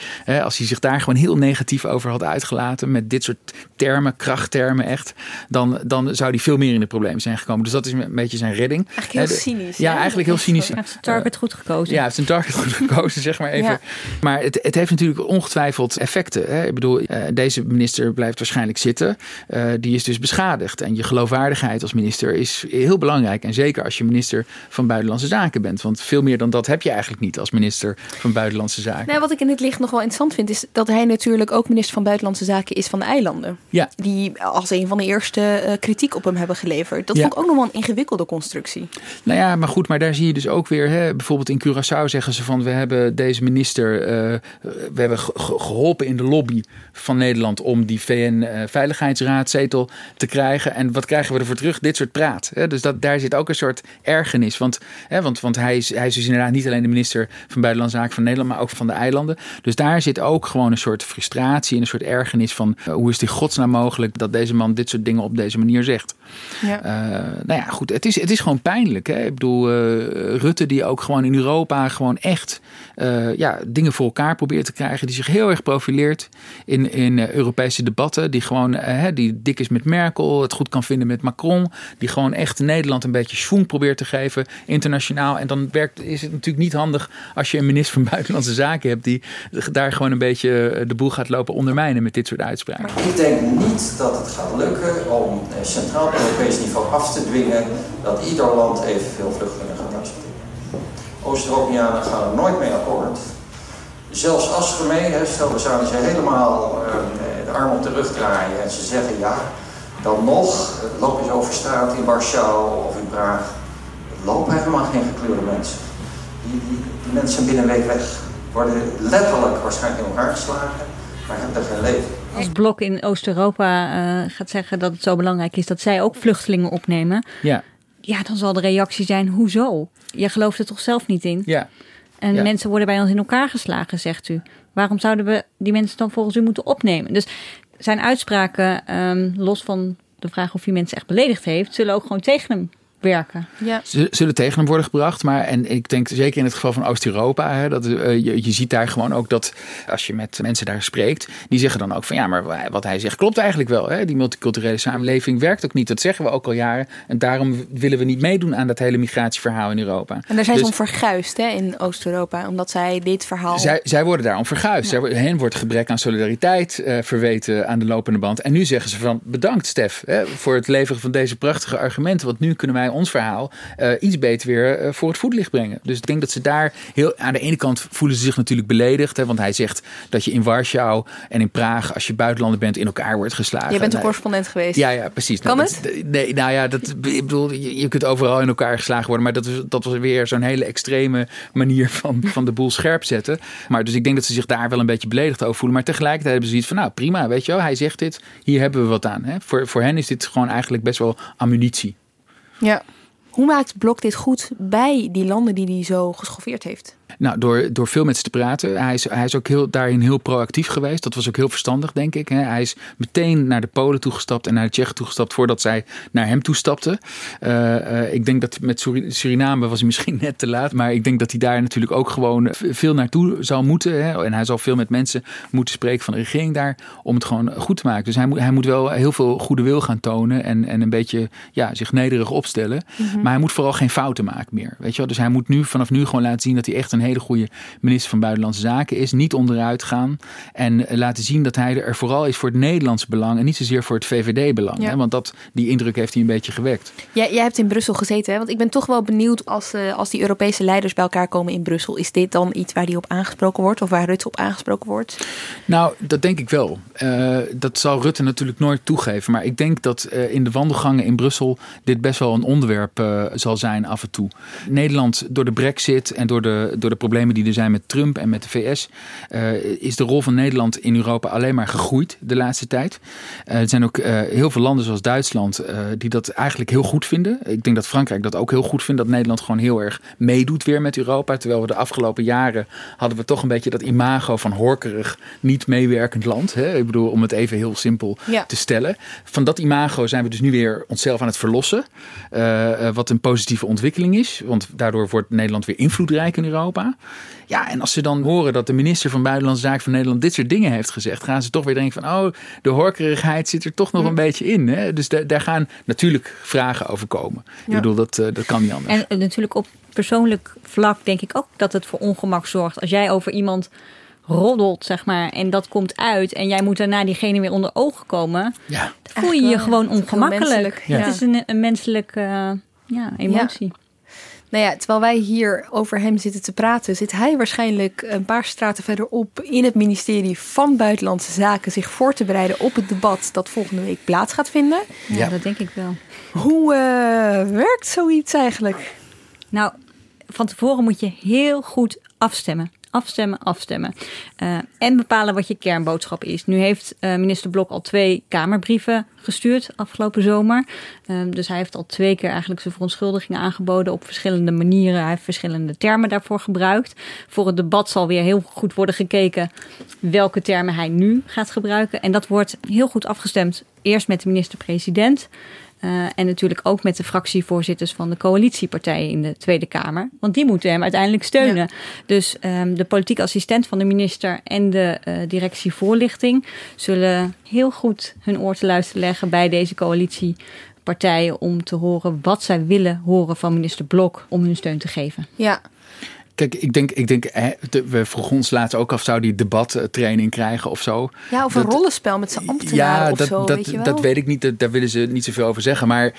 als hij zich daar gewoon heel negatief over had uitgelaten, met dit soort termen, krachttermen echt, dan, dan zou hij veel meer in de problemen zijn gekomen. Dus dat is een beetje zijn redding. Eigenlijk heel cynisch. Ja, eigenlijk heel cynisch. Hij heeft zijn target goed gekozen. Ja, hij heeft zijn target goed gekozen, zeg maar even. Maar het, het heeft natuurlijk ongetwijfeld effecten. Hè? Ik bedoel, uh, deze minister blijft waarschijnlijk zitten. Uh, die is dus beschadigd. En je geloofwaardigheid als minister is heel belangrijk. En zeker als je minister van Buitenlandse Zaken bent. Want veel meer dan dat heb je eigenlijk niet als minister van Buitenlandse Zaken. Wat ik in het licht nog wel interessant vind, is dat hij natuurlijk ook minister van Buitenlandse Zaken is van de eilanden. Ja. Die als een van de eerste uh, kritiek op hem hebben geleverd. Dat Ja. vond ik ook nog wel een ingewikkelde constructie. Nou ja, maar goed, maar daar zie je dus ook weer, hè, bijvoorbeeld in Curaçao zeggen ze van we hebben deze minister, eh, we hebben ge- ge- geholpen in de lobby van Nederland om die VN-veiligheidsraadzetel te krijgen. En wat krijgen we ervoor terug? Dit soort praat. Hè? Dus dat, daar zit ook een soort ergernis. Want, hè, want, want hij, is, hij is dus inderdaad niet alleen de minister van Buitenlandse Zaken van Nederland, maar ook van de eilanden. Dus daar zit ook gewoon een soort frustratie en een soort ergernis van eh, hoe is in godsnaam mogelijk dat deze man dit soort dingen op deze manier zegt. Ja. Eh, nou ja, goed, het is, het is gewoon pijnlijk. Hè? Ik bedoel, eh, Rutte die ook gewoon in Europa gewoon echt ja, dingen voor elkaar probeert te krijgen. Die zich heel erg profileert in, in Europese debatten. Die gewoon hè, die dik is met Merkel, het goed kan vinden met Macron. Die gewoon echt Nederland een beetje schwung probeert te geven internationaal. En dan werkt, is het natuurlijk niet handig als je een minister van Buitenlandse Zaken hebt die daar gewoon een beetje eh, de boel gaat lopen ondermijnen met dit soort uitspraken. Ik denk niet dat het gaat lukken om eh, centraal op Europees niveau af te dwingen dat ieder land evenveel vluchtelingen gaat accepteren. Oost-Europeanen gaan er nooit mee akkoord. Zelfs als er mee, hè, stel we zouden ze helemaal eh, de arm op de rug draaien en ze zeggen ja, dan nog, loop eens over straat in Warschau of in Praag, lopen helemaal geen gekleurde mensen. Die, die, die mensen zijn binnen een week weg, worden letterlijk waarschijnlijk in elkaar geslagen, maar hebben er geen leven. Als Blok in Oost-Europa eh, gaat zeggen dat het zo belangrijk is dat zij ook vluchtelingen opnemen. Ja. Ja, dan zal de reactie zijn: hoezo? Je gelooft er toch zelf niet in? Ja. En Ja. mensen worden bij ons in elkaar geslagen, zegt u. Waarom zouden we die mensen dan volgens u moeten opnemen? Dus zijn uitspraken, ehm, los van de vraag of hij mensen echt beledigd heeft, zullen ook gewoon tegen hem werken. Ja. Ze zullen tegen hem worden gebracht. Maar en ik denk zeker in het geval van Oost-Europa, hè, dat eh, je, je ziet daar gewoon ook dat als je met mensen daar spreekt, die zeggen dan ook van ja, maar wat hij zegt klopt eigenlijk wel. Hè? Die multiculturele samenleving werkt ook niet. Dat zeggen we ook al jaren. En daarom willen we niet meedoen aan dat hele migratieverhaal in Europa. En daar zijn ze Dus- om verguisd hè, in Oost-Europa, omdat zij dit verhaal. zij, zij worden daarom verguisd. Worden- hen wordt gebrek aan solidariteit eh, verweten aan de lopende band. En nu zeggen ze van bedankt Stef hè, voor het leveren van deze prachtige argumenten. Want nu kunnen wij ons verhaal eh, iets beter weer eh, voor het voetlicht brengen. Dus ik denk dat ze daar heel... Aan de ene kant voelen ze zich natuurlijk beledigd. Hè, want hij zegt dat je in Warschau en in Praag, als je buitenlander bent, in elkaar wordt geslagen. Je bent een Nou, correspondent geweest. ja, ja, precies. Kan Nou, het? dat- Nee, nou ja, dat, ik bedoel, je, je kunt overal in elkaar geslagen worden. Maar dat, is- dat was weer zo'n hele extreme manier van, van de boel scherp zetten. Maar dus ik denk dat ze zich daar wel een beetje beledigd over voelen. Maar tegelijkertijd hebben ze iets van, nou prima, weet je wel. Hij zegt dit, hier hebben we wat aan. Hè? Voor, voor hen is dit gewoon eigenlijk best wel ammunitie. Ja. Hoe maakt Blok dit goed bij die landen die hij zo geschoffeerd heeft? Nou, door, door veel met ze te praten. Hij is, hij is ook heel, daarin heel proactief geweest. Dat was ook heel verstandig, denk ik. Hij is meteen naar de Polen toegestapt en naar de Tsjechen toegestapt voordat zij naar hem toestapten. Eh, eh, ik denk dat met Suri- Suriname was hij misschien net te laat. Maar ik denk dat hij daar natuurlijk ook gewoon veel naartoe zal moeten. Hè. En hij zal veel met mensen moeten spreken van de regering daar om het gewoon goed te maken. Dus hij moet, hij moet wel heel veel goede wil gaan tonen en, en een beetje ja, zich nederig opstellen. Mhm. Maar hij moet vooral geen fouten maken meer. Weet je wel? Dus hij moet nu vanaf nu gewoon laten zien dat hij echt een een hele goede minister van Buitenlandse Zaken is. Niet onderuit gaan en laten zien dat hij er vooral is voor het Nederlands belang en niet zozeer voor het VVD-belang. Ja. Want dat, die indruk heeft hij een beetje gewekt. Jij, jij hebt in Brussel gezeten, hè? want ik ben toch wel benieuwd als, eh, als die Europese leiders bij elkaar komen in Brussel. Is dit dan iets waar die op aangesproken wordt of waar Rutte op aangesproken wordt? Nou, dat denk ik wel. Uh, dat zal Rutte natuurlijk nooit toegeven. Maar ik denk dat uh, in de wandelgangen in Brussel dit best wel een onderwerp zal zijn af en toe. Nederland, door de brexit en door de, door de problemen die er zijn met Trump en met de VS, is de rol van Nederland in Europa alleen maar gegroeid de laatste tijd. er zijn ook heel veel landen zoals Duitsland die dat eigenlijk heel goed vinden. Ik denk dat Frankrijk dat ook heel goed vindt, dat Nederland gewoon heel erg meedoet weer met Europa. Terwijl we de afgelopen jaren hadden we toch een beetje dat imago van horkerig, niet meewerkend land. Hè? Ik bedoel, om het even heel simpel Ja. te stellen. Van dat imago zijn we dus nu weer onszelf aan het verlossen. Uh, wat een positieve ontwikkeling is. Want daardoor wordt Nederland weer invloedrijk in Europa. Ja, en als ze dan horen dat de minister van Buitenlandse Zaken van Nederland dit soort dingen heeft gezegd, gaan ze toch weer denken van, oh, de horkerigheid zit er toch nog een beetje in. Hè? Dus da daar gaan natuurlijk vragen over komen. Ja. Ik bedoel, dat, uh, dat kan niet anders. En natuurlijk op persoonlijk vlak denk ik ook dat het voor ongemak zorgt. Als jij over iemand roddelt, zeg maar, en dat komt uit en jij moet daarna diegene weer onder ogen komen, ja. dan voel je je gewoon ongemakkelijk. ja. Het is een, een menselijke uh, ja, emotie. Ja. Nou ja, terwijl wij hier over hem zitten te praten, zit hij waarschijnlijk een paar straten verderop in het ministerie van Buitenlandse Zaken zich voor te bereiden op het debat dat volgende week plaats gaat vinden. Ja, ja. dat denk ik wel. Hoe uh, werkt zoiets eigenlijk? Nou, van tevoren moet je heel goed afstemmen. Afstemmen, afstemmen. Uh, en bepalen wat je kernboodschap is. Nu heeft uh, minister Blok al twee Kamerbrieven gestuurd afgelopen zomer. Uh, dus hij heeft al twee keer eigenlijk zijn verontschuldigingen aangeboden op verschillende manieren. Hij heeft verschillende termen daarvoor gebruikt. Voor het debat zal weer heel goed worden gekeken welke termen hij nu gaat gebruiken. En dat wordt heel goed afgestemd. Eerst met de minister-president. Uh, en natuurlijk ook met de fractievoorzitters van de coalitiepartijen in de Tweede Kamer. Want die moeten hem uiteindelijk steunen. Ja. Dus um, de politieke assistent van de minister en de uh, directie voorlichting zullen heel goed hun oor te luisteren leggen bij deze coalitiepartijen. Om te horen wat zij willen horen van minister Blok om hun steun te geven. Ja, Kijk, ik denk, ik denk hè, we vroegen ons laatst ook af, zou die debattraining krijgen of zo. Ja, of een dat, rollenspel met zijn ambtenaren ja, of dat, zo, dat, weet je wel? dat weet ik niet, daar willen ze niet zoveel over zeggen. Maar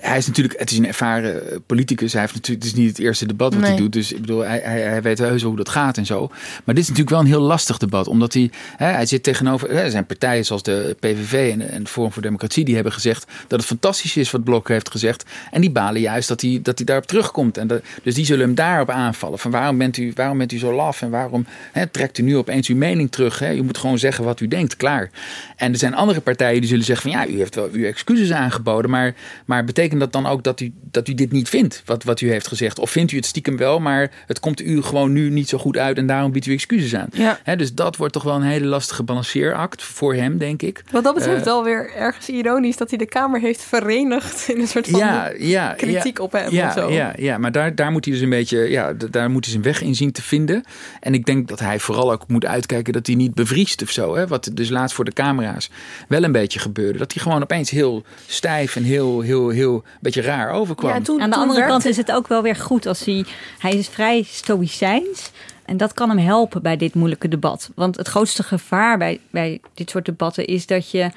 hij is natuurlijk, het is een ervaren politicus. Hij heeft natuurlijk, het is niet het eerste debat wat Nee. hij doet. Dus ik bedoel, hij, hij, hij weet heus wel hoe dat gaat en zo. Maar dit is natuurlijk wel een heel lastig debat. Omdat hij, hè, hij zit tegenover, hè, er zijn partijen zoals de PVV en, en Forum voor Democratie. Die hebben gezegd dat het fantastisch is wat Blok heeft gezegd. En die balen juist dat hij, dat hij daarop terugkomt. En dat, dus die zullen hem daarop aanvallen. Van waarom bent u, waarom bent u zo laf? En waarom hè, trekt u nu opeens uw mening terug? Hè? U moet gewoon zeggen wat u denkt, klaar. En er zijn andere partijen die zullen zeggen van ja, u heeft wel uw excuses aangeboden. Maar, maar betekent dat dan ook dat u, dat u dit niet vindt, wat, wat u heeft gezegd? Of vindt u het stiekem wel, maar het komt u gewoon nu niet zo goed uit en daarom biedt u excuses aan? Ja. Hè, dus dat wordt toch wel een hele lastige balanceeract voor hem, denk ik. Wat dat betreft Uh, wel weer ergens ironisch dat hij de Kamer heeft verenigd in een soort van ja, ja, kritiek ja, op hem ja, of zo. Ja, ja, maar daar, daar moet hij dus een beetje, ja, daar moet hij zijn weg in zien te vinden. En ik denk dat hij vooral ook moet uitkijken dat hij niet bevriest of zo. Hè? Wat dus laatst voor de camera's wel een beetje gebeurde. Dat hij gewoon opeens heel stijf en heel, heel, heel, een beetje raar overkwam. Aan de andere kant is het ook wel weer goed als hij... Hij is vrij stoïcijns. En dat kan hem helpen bij dit moeilijke debat. Want het grootste gevaar bij, bij dit soort debatten is dat je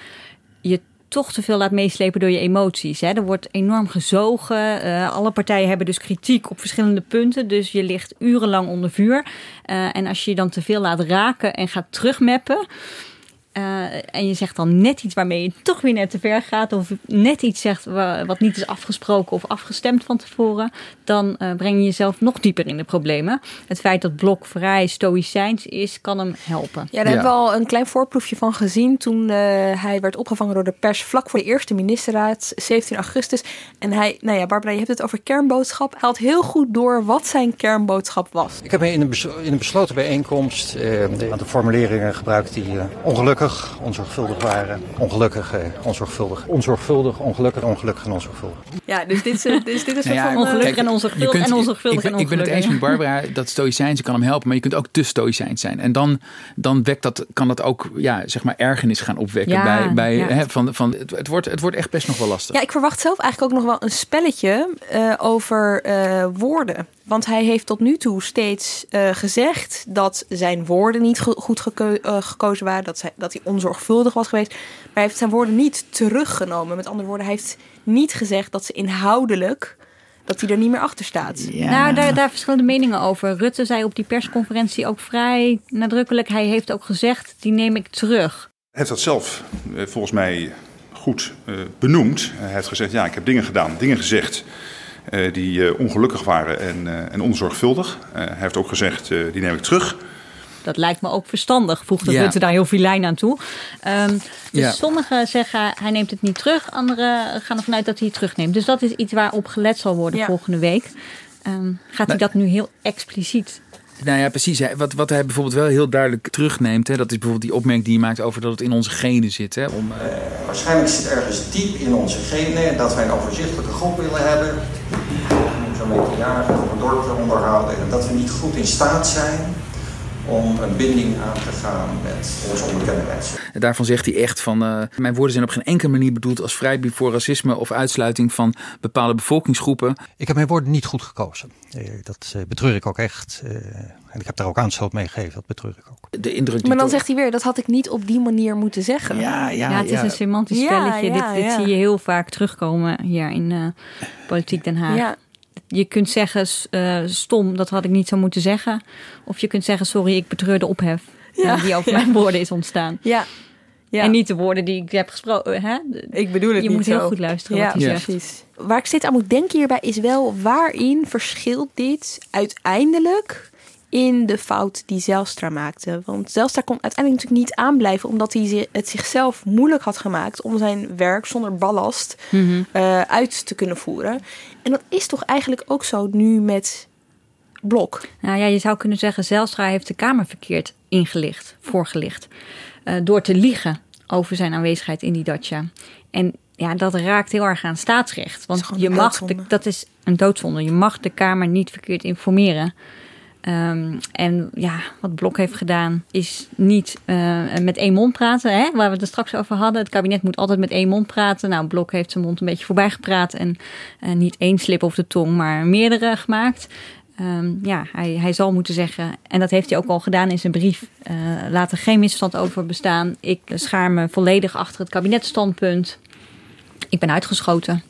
je toch te veel laat meeslepen door je emoties. Hè. Er wordt enorm gezogen. Uh, alle partijen hebben dus kritiek op verschillende punten. Dus je ligt urenlang onder vuur. Uh, en als je je dan te veel laat raken en gaat terugmappen... Uh, en je zegt dan net iets waarmee je toch weer net te ver gaat, of net iets zegt wat niet is afgesproken of afgestemd van tevoren, dan uh, breng je jezelf nog dieper in de problemen. Het feit dat Blok vrij stoïcijns is, kan hem helpen. Ja, daar ja. hebben we al een klein voorproefje van gezien toen uh, hij werd opgevangen door de pers vlak voor de eerste ministerraad, 17 augustus. En hij, nou ja, Barbara, je hebt het over kernboodschap. Hij had heel goed door wat zijn kernboodschap was. Ik heb in een, bes in een besloten bijeenkomst een aantal formuleringen gebruikt die ongelukkig onzorgvuldig waren. Ongelukkig, eh, onzorgvuldig. Onzorgvuldig, ongelukkig, ongelukkig en onzorgvuldig. Ja, dus dit, is, dus dit is nou ja, ongelukkig en onzorgvuldig kunt, en onzorgvuldig ik, en ik ben het eens met Barbara dat stoïcijns kan hem helpen, maar je kunt ook te stoïcijns zijn. En dan, dan wekt dat, kan dat ook ja, zeg maar ergernis gaan opwekken. Ja, bij, bij, ja. hè, van, van, het, het, wordt, het wordt echt best nog wel lastig. Ja, ik verwacht zelf eigenlijk ook nog wel een spelletje uh, over uh, woorden. Want hij heeft tot nu toe steeds uh, gezegd dat zijn woorden niet go goed geko uh, gekozen waren. Dat, hij, dat hij onzorgvuldig was geweest. Maar hij heeft zijn woorden niet teruggenomen. Met andere woorden, hij heeft niet gezegd dat ze inhoudelijk dat hij er niet meer achter staat. Ja. Nou, daar, daar verschillende meningen over. Rutte zei op die persconferentie ook vrij nadrukkelijk. Hij heeft ook gezegd, die neem ik terug. Hij heeft dat zelf uh, volgens mij goed uh, benoemd. Hij heeft gezegd, ja, ik heb dingen gedaan, dingen gezegd die uh, ongelukkig waren en, en onzorgvuldig. hij heeft ook gezegd, die neem ik terug. Dat lijkt me ook verstandig, voegde ja. Rutte daar heel veel lijn aan toe. Um, dus ja. sommigen zeggen hij neemt het niet terug, anderen gaan ervan uit dat hij het terugneemt. Dus dat is iets waarop gelet zal worden ja. volgende week. Um, gaat hij dat nu heel expliciet nou ja, precies. Wat, wat hij bijvoorbeeld wel heel duidelijk terugneemt, hè, dat is bijvoorbeeld die opmerking die hij maakt over dat het in onze genen zit. Hè, om, uh... Uh, waarschijnlijk zit ergens diep in onze genen dat wij een overzichtelijke groep willen hebben. Jagen of een dorp te onderhouden. En dat we niet goed in staat zijn om een binding aan te gaan met onze onbekende mensen. Daarvan zegt hij echt van, uh, mijn woorden zijn op geen enkele manier bedoeld als vrijbrief voor racisme of uitsluiting van bepaalde bevolkingsgroepen. Ik heb mijn woorden niet goed gekozen. Uh, dat uh, betreur ik ook echt. en ik heb daar ook aanstoot mee gegeven, dat betreur ik ook. De indruk maar dan zegt hij weer, dat had ik niet op die manier moeten zeggen. Ja, ja, ja het is ja. een semantisch spelletje. Ja, dit, dit zie je heel vaak terugkomen hier in Politiek Den Haag. Je kunt zeggen uh, stom, dat had ik niet zo moeten zeggen. Of je kunt zeggen sorry, ik betreur de ophef ja, die over ja. mijn woorden is ontstaan. Ja. ja. En niet de woorden die ik heb gesproken. Hè? Ik bedoel het je niet moet zo. heel goed luisteren ja, wat hij zegt. Precies. Waar ik steeds aan moet denken hierbij is wel waarin verschilt dit uiteindelijk in de fout die Zelstra maakte. Want Zelstra kon uiteindelijk natuurlijk niet aanblijven... omdat hij het zichzelf moeilijk had gemaakt... om zijn werk zonder ballast mm -hmm. uh, uit te kunnen voeren. En dat is toch eigenlijk ook zo nu met Blok? Nou ja, je zou kunnen zeggen... Zelstra heeft de Kamer verkeerd ingelicht, voorgelicht. Uh, door te liegen over zijn aanwezigheid in die Dacia. En ja, dat raakt heel erg aan staatsrecht. Want je mag de, dat is een doodzonde. Je mag de Kamer niet verkeerd informeren... Um, en ja, wat Blok heeft gedaan is niet uh, met één mond praten, hè, waar we het er straks over hadden. Het kabinet moet altijd met één mond praten. Nou, Blok heeft zijn mond een beetje voorbij gepraat en niet één slip over de tong, maar meerdere gemaakt. Um, ja, hij, hij zal moeten zeggen, en dat heeft hij ook al gedaan in zijn brief, uh, laat er geen misverstand over bestaan. Ik schaar me volledig achter het kabinetstandpunt. Ik ben uitgeschoten.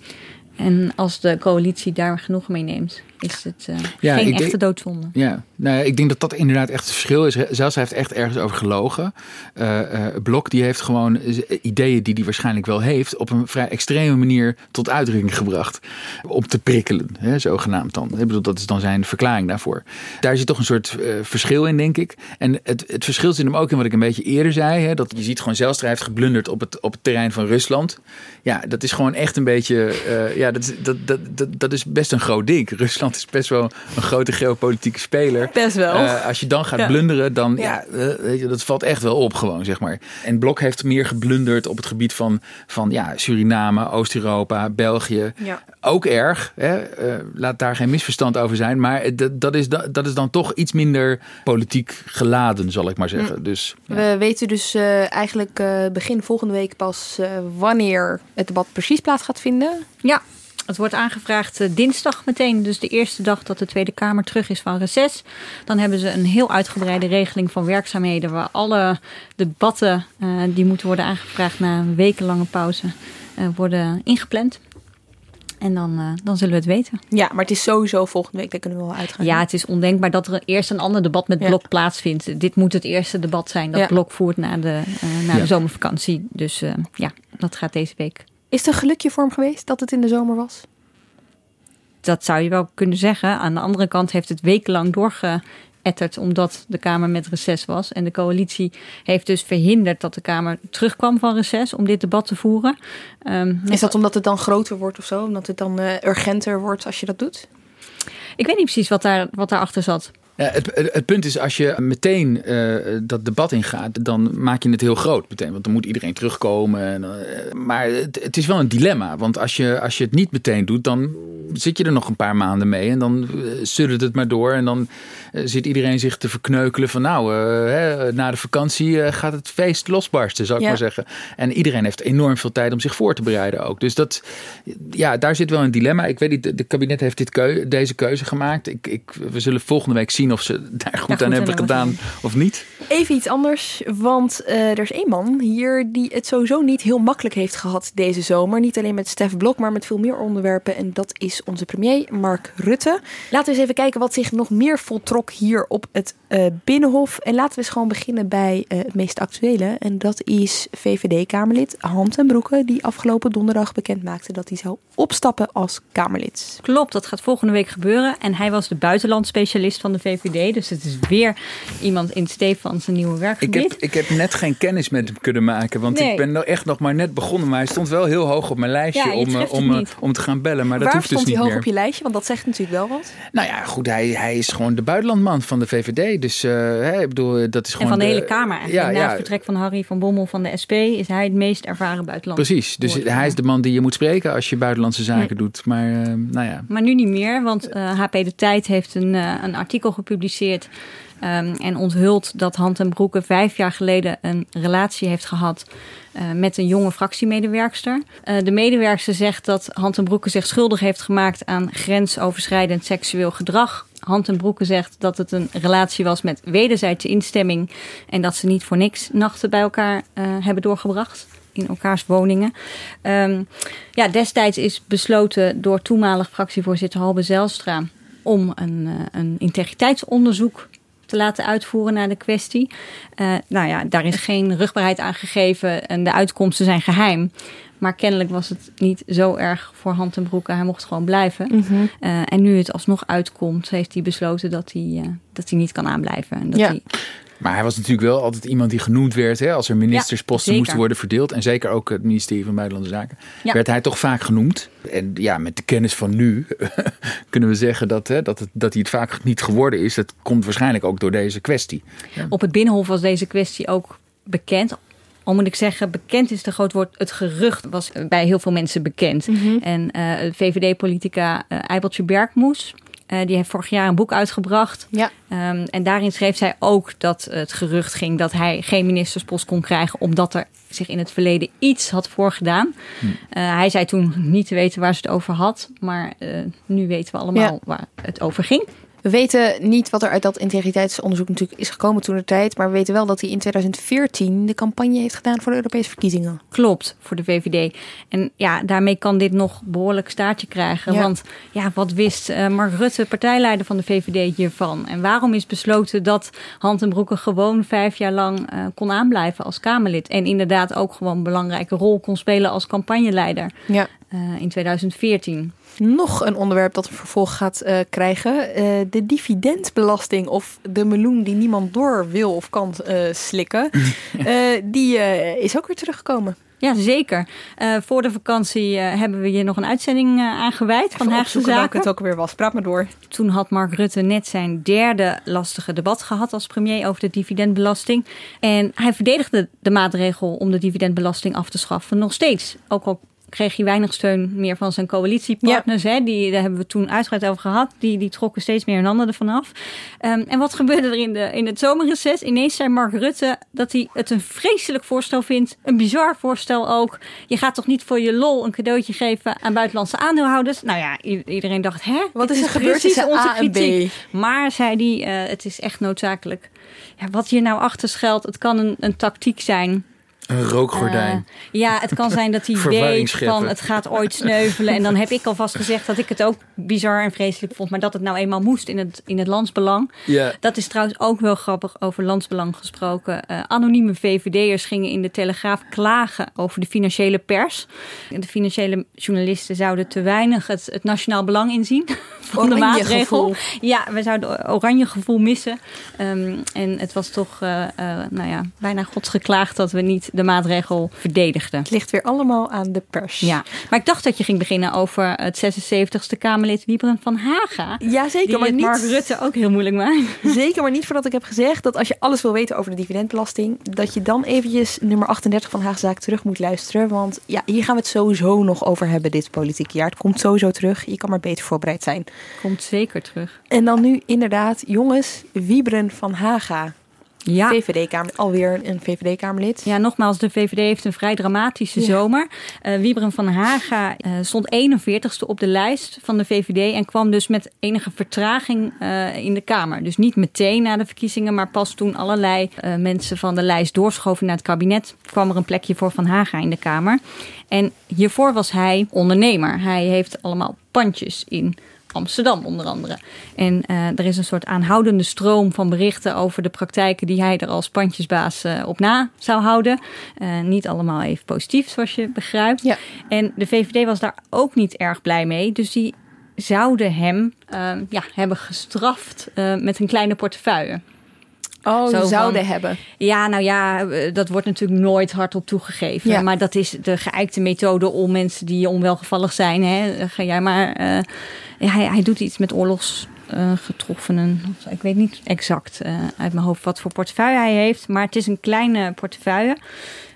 En als de coalitie daar genoeg mee neemt, is het uh, ja, geen echte doodzonde. Ja, nou ja, ik denk dat dat inderdaad echt het verschil is. Zelfs hij heeft echt ergens over gelogen. Uh, uh, Blok die heeft gewoon ideeën die hij waarschijnlijk wel heeft... op een vrij extreme manier tot uitdrukking gebracht. Om te prikkelen, hè, zogenaamd dan. Ik bedoel, dat is dan zijn verklaring daarvoor. Daar zit toch een soort verschil in, denk ik. En het, het verschil zit hem ook in wat ik een beetje eerder zei. Hè, dat je ziet gewoon Zijlstra heeft geblunderd op het, op het terrein van Rusland. Ja, dat is gewoon echt een beetje... ja, dat, dat, dat, dat, dat is best een groot ding. Rusland is best wel een grote geopolitieke speler. Best wel. Uh, als je dan gaat ja. blunderen, dan ja, weet je, dat valt echt wel op gewoon, zeg maar. En Blok heeft meer geblunderd op het gebied van, van ja, Suriname, Oost-Europa, België. Ja. Ook erg, hè? Uh, laat daar geen misverstand over zijn. Maar dat, dat, is, dat is dan toch iets minder politiek geladen, zal ik maar zeggen. Mm. Dus, ja. We weten dus eigenlijk begin volgende week pas wanneer het debat precies plaats gaat vinden. Ja, het wordt aangevraagd uh, dinsdag meteen, dus de eerste dag dat de Tweede Kamer terug is van reces. Dan hebben ze een heel uitgebreide regeling van werkzaamheden waar alle debatten uh, die moeten worden aangevraagd na een wekenlange pauze uh, worden ingepland. En dan, dan zullen we het weten. Ja, maar het is sowieso volgende week, daar kunnen we wel uitgaan. Ja, het is ondenkbaar dat er eerst een ander debat met Blok plaatsvindt. Dit moet het eerste debat zijn dat ja. Blok voert na de, na de zomervakantie. Dus ja, dat gaat deze week is het een gelukje voor hem geweest dat het in de zomer was? Dat zou je wel kunnen zeggen. Aan de andere kant heeft het wekenlang doorgeëtterd omdat de Kamer met reces was. En de coalitie heeft dus verhinderd dat de Kamer terugkwam van reces om dit debat te voeren. Um, is dat omdat het dan groter wordt of zo? Omdat het dan uh, urgenter wordt als je dat doet? Ik weet niet precies wat, daar, wat daarachter zat. Het, het, punt is, als je meteen eh, dat debat ingaat, dan maak je het heel groot meteen. Want dan moet iedereen terugkomen. En, eh, maar het, het is wel een dilemma. Want als je, als je het niet meteen doet, dan zit je er nog een paar maanden mee. En dan uh, suddert het maar door. En dan zit iedereen zich te verkneukelen van nou, hè, na de vakantie gaat het feest losbarsten, zou ik Ja. maar zeggen. En iedereen heeft enorm veel tijd om zich voor te bereiden ook. Dus dat, ja, daar zit wel een dilemma. Ik weet niet, de- de kabinet heeft dit keu- deze keuze gemaakt. Ik, ik, we zullen volgende week zien of ze daar goed aan aan hebben hebben gedaan of niet. Even iets anders, want eh, er is één man hier die het sowieso niet heel makkelijk heeft gehad deze zomer. Niet alleen met Stef Blok, maar met veel meer onderwerpen. En dat is onze premier Mark Rutte. Laten we eens even kijken wat zich nog meer voltrok hier op het eh, Binnenhof. En laten we eens gewoon beginnen bij eh, het meest actuele. En dat is VVD-Kamerlid Han ten Broeke, die afgelopen donderdag bekend maakte dat hij zou opstappen als Kamerlid. Klopt, dat gaat volgende week gebeuren. En hij was de buitenlandspecialist van de VVD. Dus het is weer iemand in Stefan zijn nieuwe Ik werkgebied. heb, ik heb net geen kennis met hem kunnen maken. Want Nee. ik ben nou echt nog maar net begonnen. Maar hij stond wel heel hoog op mijn lijstje Ja, om, eh, om, eh, om te gaan bellen. Maar dat Waar hoeft dus stond niet hij hoog meer. op je lijstje? Want dat zegt natuurlijk wel wat. Nou ja, goed, hij, hij is gewoon de buitenlandman van de VVD. Dus eh, hè, ik bedoel, dat is en gewoon van de, hele Kamer eigenlijk. Ja, Na ja, het vertrek van Harry van Bommel van de SP is hij het meest ervaren buitenland. precies. Dus hij is de man die je moet spreken als je buitenlandse zaken doet. Maar eh, nou ja, Maar nu niet meer, want eh, HP De Tijd heeft een, een artikel gepubliceerd. ehm, en onthult dat Hand en Broeke vijf jaar geleden een relatie heeft gehad eh, met een jonge fractiemedewerkster. Eh, de medewerkster zegt dat Hand en Broeke zich schuldig heeft gemaakt aan grensoverschrijdend seksueel gedrag. Hand en Broeke zegt dat het een relatie was met wederzijdse instemming en dat ze niet voor niks nachten bij elkaar eh, hebben doorgebracht in elkaars woningen. Ehm, ja, destijds is besloten door toenmalig fractievoorzitter Halbe Zijlstra om een, eh, een integriteitsonderzoek te laten uitvoeren naar de kwestie. Eh, nou ja, daar is geen rugbaarheid aan gegeven en de uitkomsten zijn geheim. Maar kennelijk was het niet zo erg voor hand en broeken. Hij mocht gewoon blijven. Mhm. Eh, en nu het alsnog uitkomt, heeft hij besloten dat hij, dat hij niet kan aanblijven. En dat Ja. hij Maar hij was natuurlijk wel altijd iemand die genoemd werd hè, als er ministersposten moesten worden verdeeld. En zeker ook het ministerie van Buitenlandse Zaken. Ja. Werd hij toch vaak genoemd. En ja, met de kennis van nu kunnen we zeggen dat, hè, dat, het, dat hij het vaak niet geworden is. Dat komt waarschijnlijk ook door deze kwestie. Op het Binnenhof was deze kwestie ook bekend. Al moet ik zeggen, bekend is te groot woord. Het gerucht was bij heel veel mensen bekend. En eh VVD-politica eh Eibeltje Bergmoes, eh, die heeft vorig jaar een boek uitgebracht. Ja. Ehm, en daarin schreef zij ook dat het gerucht ging dat hij geen ministerspost kon krijgen, omdat er zich in het verleden iets had voorgedaan. Eh, hij zei toen niet te weten waar ze het over had, maar eh, nu weten we allemaal Ja. waar het over ging. We weten niet wat er uit dat integriteitsonderzoek natuurlijk is gekomen toen de tijd. Maar we weten wel dat hij in 2014 de campagne heeft gedaan voor de Europese verkiezingen. Klopt, voor de VVD. En ja, daarmee kan dit nog behoorlijk staartje krijgen. Ja. Want ja, wat wist eh, Mark Rutte, partijleider van de VVD, hiervan? En waarom is besloten dat Hand en Broeke gewoon vijf jaar lang eh, kon aanblijven als Kamerlid? En inderdaad ook gewoon een belangrijke rol kon spelen als campagneleider Ja. eh, in 2014. Nog een onderwerp dat een vervolg gaat eh, krijgen. eh, de dividendbelasting of de meloen die niemand door wil of kan eh, slikken. Eh, die eh, is ook weer teruggekomen. Ja, zeker. Eh, voor de vakantie eh, hebben we hier nog een uitzending eh, aan gewijd van Haagse Zaken. het ook weer was. Praat maar door. Toen had Mark Rutte net zijn derde lastige debat gehad als premier over de dividendbelasting. En hij verdedigde de maatregel om de dividendbelasting af te schaffen nog steeds. Ook al kreeg hij weinig steun meer van zijn coalitiepartners. Hè, die, daar hebben we toen uitgebreid over gehad. Die, die trokken steeds meer hun handen ervan af. Ehm, en wat gebeurde er in, de, in het zomerreces? Ineens zei Mark Rutte dat hij het een vreselijk voorstel vindt. Een bizar voorstel ook. Je gaat toch niet voor je lol een cadeautje geven aan buitenlandse aandeelhouders? Nou ja, iedereen dacht, hè? Wat is er gebeurd tussen onze A en B? kritiek. Maar, zei hij, eh, het is echt noodzakelijk. Ja, wat hier nou achter schuilt, het kan een, een tactiek zijn. Een rookgordijn. Eh, ja, het kan zijn dat hij weet van het gaat ooit sneuvelen. En dan heb ik alvast gezegd dat ik het ook bizar en vreselijk vond. Maar dat het nou eenmaal moest in het, in het landsbelang. Ja. Dat is trouwens ook wel grappig over landsbelang gesproken. Eh, anonieme VVD'ers gingen in de Telegraaf klagen over de financiële pers. De financiële journalisten zouden te weinig het, het nationaal belang inzien van de Oranje maatregel. gevoel. Ja, we zouden oranje gevoel missen. Ehm, en het was toch, eh, eh, nou ja, bijna godsgeklaagd dat we niet de maatregel verdedigde. Het ligt weer allemaal aan de pers. Ja, maar ik dacht dat je ging beginnen over het 76ste Kamerlid Wieberen van Haga. Ja, zeker. Die maar het niet, Mark Rutte ook heel moeilijk maakt. Zeker, maar niet voordat ik heb gezegd dat als je alles wil weten over de dividendbelasting, dat je dan eventjes nummer 38 van Haagzaak terug moet luisteren. Want ja, hier gaan we het sowieso nog over hebben dit politieke jaar. Het komt sowieso terug. Je kan maar beter voorbereid zijn. Komt zeker terug. En dan nu inderdaad, jongens, Wieberen van Haga. Ja. VVD-kamer, alweer een VVD-kamerlid. Ja, nogmaals, de VVD heeft een vrij dramatische Ja. zomer. Eh Wieberen van Haga eh, stond 41ste op de lijst van de VVD en kwam dus met enige vertraging eh, in de Kamer. Dus niet meteen na de verkiezingen, maar pas toen allerlei mensen van de lijst doorschoven naar het kabinet, kwam er een plekje voor Van Haga in de Kamer. En hiervoor was hij ondernemer. Hij heeft allemaal pandjes in Amsterdam onder andere. En eh, er is een soort aanhoudende stroom van berichten over de praktijken die hij er als pandjesbaas eh, op na zou houden. Eh, niet allemaal even positief, zoals je begrijpt. Ja. En de VVD was daar ook niet erg blij mee. Dus die zouden hem ja, hebben gestraft met een kleine portefeuille. Oh, Zo van- zouden hebben. Ja, nou ja, eh, dat wordt natuurlijk nooit hardop toegegeven. Ja. Maar dat is de geëikte methode om mensen die onwelgevallig zijn. Hè, ga jij maar. eh, ja, hij, hij doet iets met oorlogsgetroffenen. ik weet niet exact eh, uit mijn hoofd wat voor portefeuille hij heeft. Maar het is een kleine portefeuille.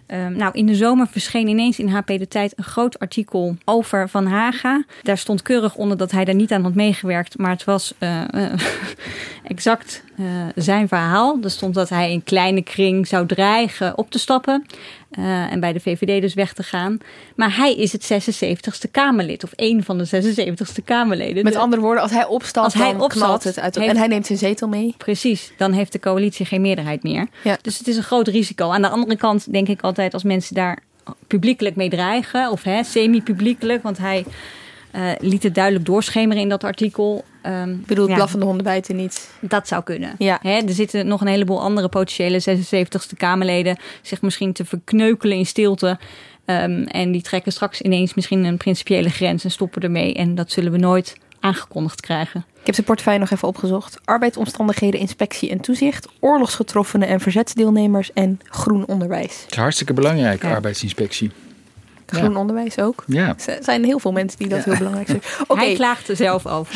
Ehm, nou, in de zomer verscheen ineens in HP De Tijd een groot artikel over Van Haga. Daar stond keurig onder dat hij daar niet aan had meegewerkt, maar het was eh, eh, exact eh, zijn verhaal. Er stond dat hij in kleine kring zou dreigen op te stappen eh, en bij de VVD dus weg te gaan. Maar hij is het 76ste Kamerlid, of één van de 76ste Kamerleden. Met De- andere woorden, als hij opstapt, Als hij dan opstapt, het uit. heeft- En hij neemt zijn zetel mee. Precies, dan heeft de coalitie geen meerderheid meer. Dus het is een groot risico. Aan de andere kant denk ik altijd als mensen daar publiekelijk mee dreigen, of semi-publiekelijk, want hij eh, liet het duidelijk doorschemeren in dat artikel. Ehm, Ik bedoel, ja, blaffende honden bijten niet. dat zou kunnen. Ja. Hè, er zitten nog een heleboel andere potentiële 76ste Kamerleden zich misschien te verkneukelen in stilte. Ehm, en die trekken straks ineens misschien een principiële grens en stoppen ermee. En dat zullen we nooit aangekondigd krijgen. Ik heb zijn portefeuille nog even opgezocht. Arbeidsomstandigheden, inspectie en toezicht. Oorlogsgetroffenen en verzetsdeelnemers. En groen onderwijs. Het is hartstikke belangrijk, Ja. arbeidsinspectie. Groen Ja. onderwijs ook. Ja. Er zijn heel veel mensen die dat heel belangrijk vinden. Oké, Hij klaagt er zelf over.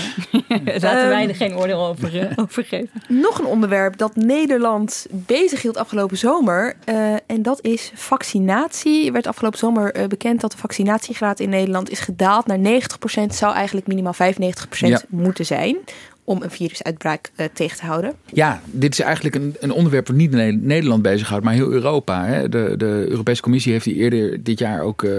Laten wij er geen oordeel over, eh, over geven. nog een onderwerp dat Nederland bezig hield afgelopen zomer. eh, en dat is vaccinatie. Er werd afgelopen zomer eh, bekend dat de vaccinatiegraad in Nederland is gedaald naar 90%. Zou eigenlijk minimaal 95% Ja. moeten zijn. Om een virusuitbraak eh, tegen te houden. Ja, dit is eigenlijk een, een onderwerp wat niet Ne- Nederland bezighoudt, maar heel Europa. Hè. De, de Europese Commissie heeft eerder dit jaar ook eh,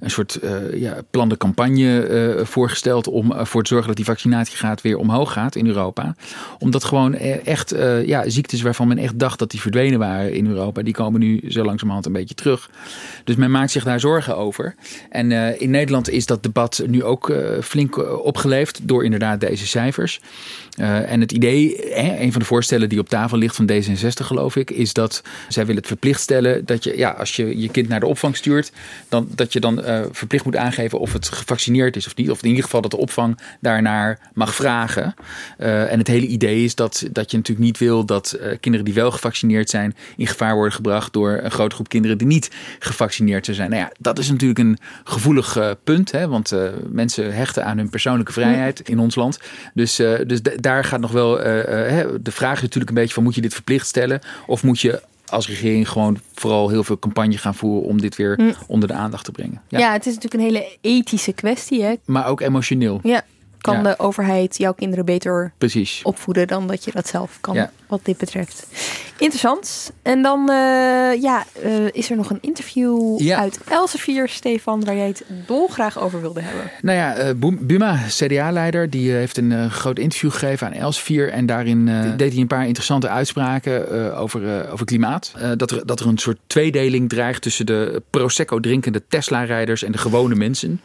een soort eh ja, plan de campagne voorgesteld om ervoor te zorgen dat die vaccinatiegraad weer omhoog gaat in Europa. Omdat gewoon echt ja, ziektes waarvan men echt dacht dat die verdwenen waren in Europa, die komen nu zo langzamerhand een beetje terug. Dus men maakt zich daar zorgen over. En in Nederland is dat debat nu ook flink opgeleefd door inderdaad deze cijfers. Eh, en het idee, hè, een van de voorstellen die op tafel ligt van D66 geloof ik, is dat zij willen het verplicht stellen dat je, ja, als je je kind naar de opvang stuurt, dan, dat je dan eh, verplicht moet aangeven of het gevaccineerd is of niet. Of in ieder geval dat de opvang daarnaar mag vragen. Eh, en het hele idee is dat, dat je natuurlijk niet wil dat kinderen die wel gevaccineerd zijn in gevaar worden gebracht door een grote groep kinderen die niet gevaccineerd zijn. Nou ja, dat is natuurlijk een gevoelig punt, hè, want mensen hechten aan hun persoonlijke vrijheid in ons land. Dus, dus daar gaat nog wel. eh, eh, de vraag is natuurlijk een beetje van moet je dit verplicht stellen of moet je als regering gewoon vooral heel veel campagne gaan voeren om dit weer Hm. onder de aandacht te brengen. Ja. het is natuurlijk een hele ethische kwestie. Hè? Maar ook emotioneel. Ja, kan Ja. de overheid jouw kinderen beter Precies. opvoeden dan dat je dat zelf kan, Ja. wat dit betreft. Interessant. En dan eh, ja, eh, is er nog een interview Ja. uit Elsevier, Stefan, waar jij het dolgraag over wilde hebben. Nou ja, eh, Buma, CDA-leider, die heeft een groot interview gegeven aan Elsevier. En daarin deed hij een paar interessante uitspraken over, over klimaat. Dat, er, dat er een soort tweedeling dreigt tussen de Prosecco drinkende Tesla-rijders en de gewone mensen.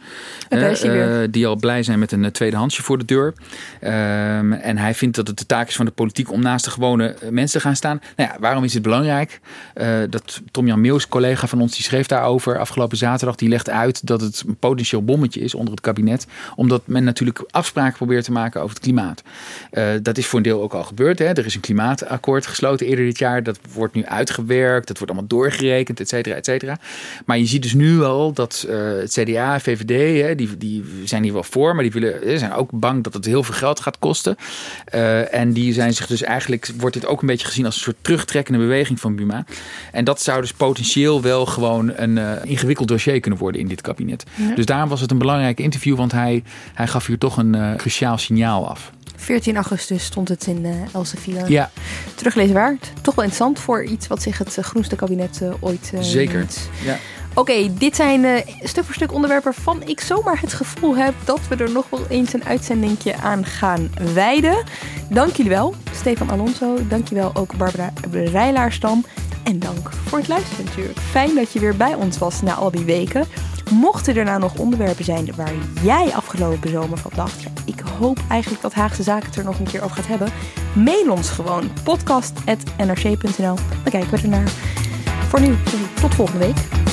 Die al blij zijn met een tweedehands Voor de deur. Ehm, en hij vindt dat het de taak is van de politiek om naast de gewone eh, mensen te gaan staan. Nou ja, waarom is het belangrijk? Uh, dat Tom-Jan Meeuws, collega van ons, die schreef daarover afgelopen zaterdag. Die legt uit dat het een potentieel bommetje is onder het kabinet. Omdat men natuurlijk afspraken probeert te maken over het klimaat. Uh, dat is voor een deel ook al gebeurd. Hè. Er is een klimaatakkoord gesloten eerder dit jaar. Dat wordt nu uitgewerkt. Dat wordt allemaal doorgerekend, et cetera, et cetera. Maar je ziet dus nu al dat het CDA, VVD, hè, die, die zijn hier wel voor. Maar die willen, zijn ook bang dat het heel veel geld gaat kosten. Uh, en die zijn zich dus eigenlijk, wordt dit ook een beetje gezien als een soort terugtrekkende beweging van Buma. En dat zou dus potentieel wel gewoon een uh, ingewikkeld dossier kunnen worden in dit kabinet. Ja. Dus daarom was het een belangrijk interview, want hij, hij gaf hier toch een uh, cruciaal signaal af. 14 augustus stond het in uh, Elsevier. Ja. Teruglezen waard. Toch wel interessant voor iets wat zich het groenste kabinet ooit Zeker. Noemt. Ja. Oké, dit zijn stuk voor stuk onderwerpen waarvan ik zomaar het gevoel heb dat we er nog wel eens een uitzendingje aan gaan wijden. Dank jullie wel, Stefan Alonso. Dank je wel ook Barbara Rijlaarstam. En dank voor het luisteren natuurlijk. Fijn dat je weer bij ons was na al die weken. Mochten er nou nog onderwerpen zijn waar jij afgelopen zomer van dacht... Ja, ik hoop eigenlijk dat Haagse Zaken het er nog een keer over gaat hebben... mail ons gewoon podcast.nrc.nl. Dan kijken we ernaar. Voor nu, tot volgende week.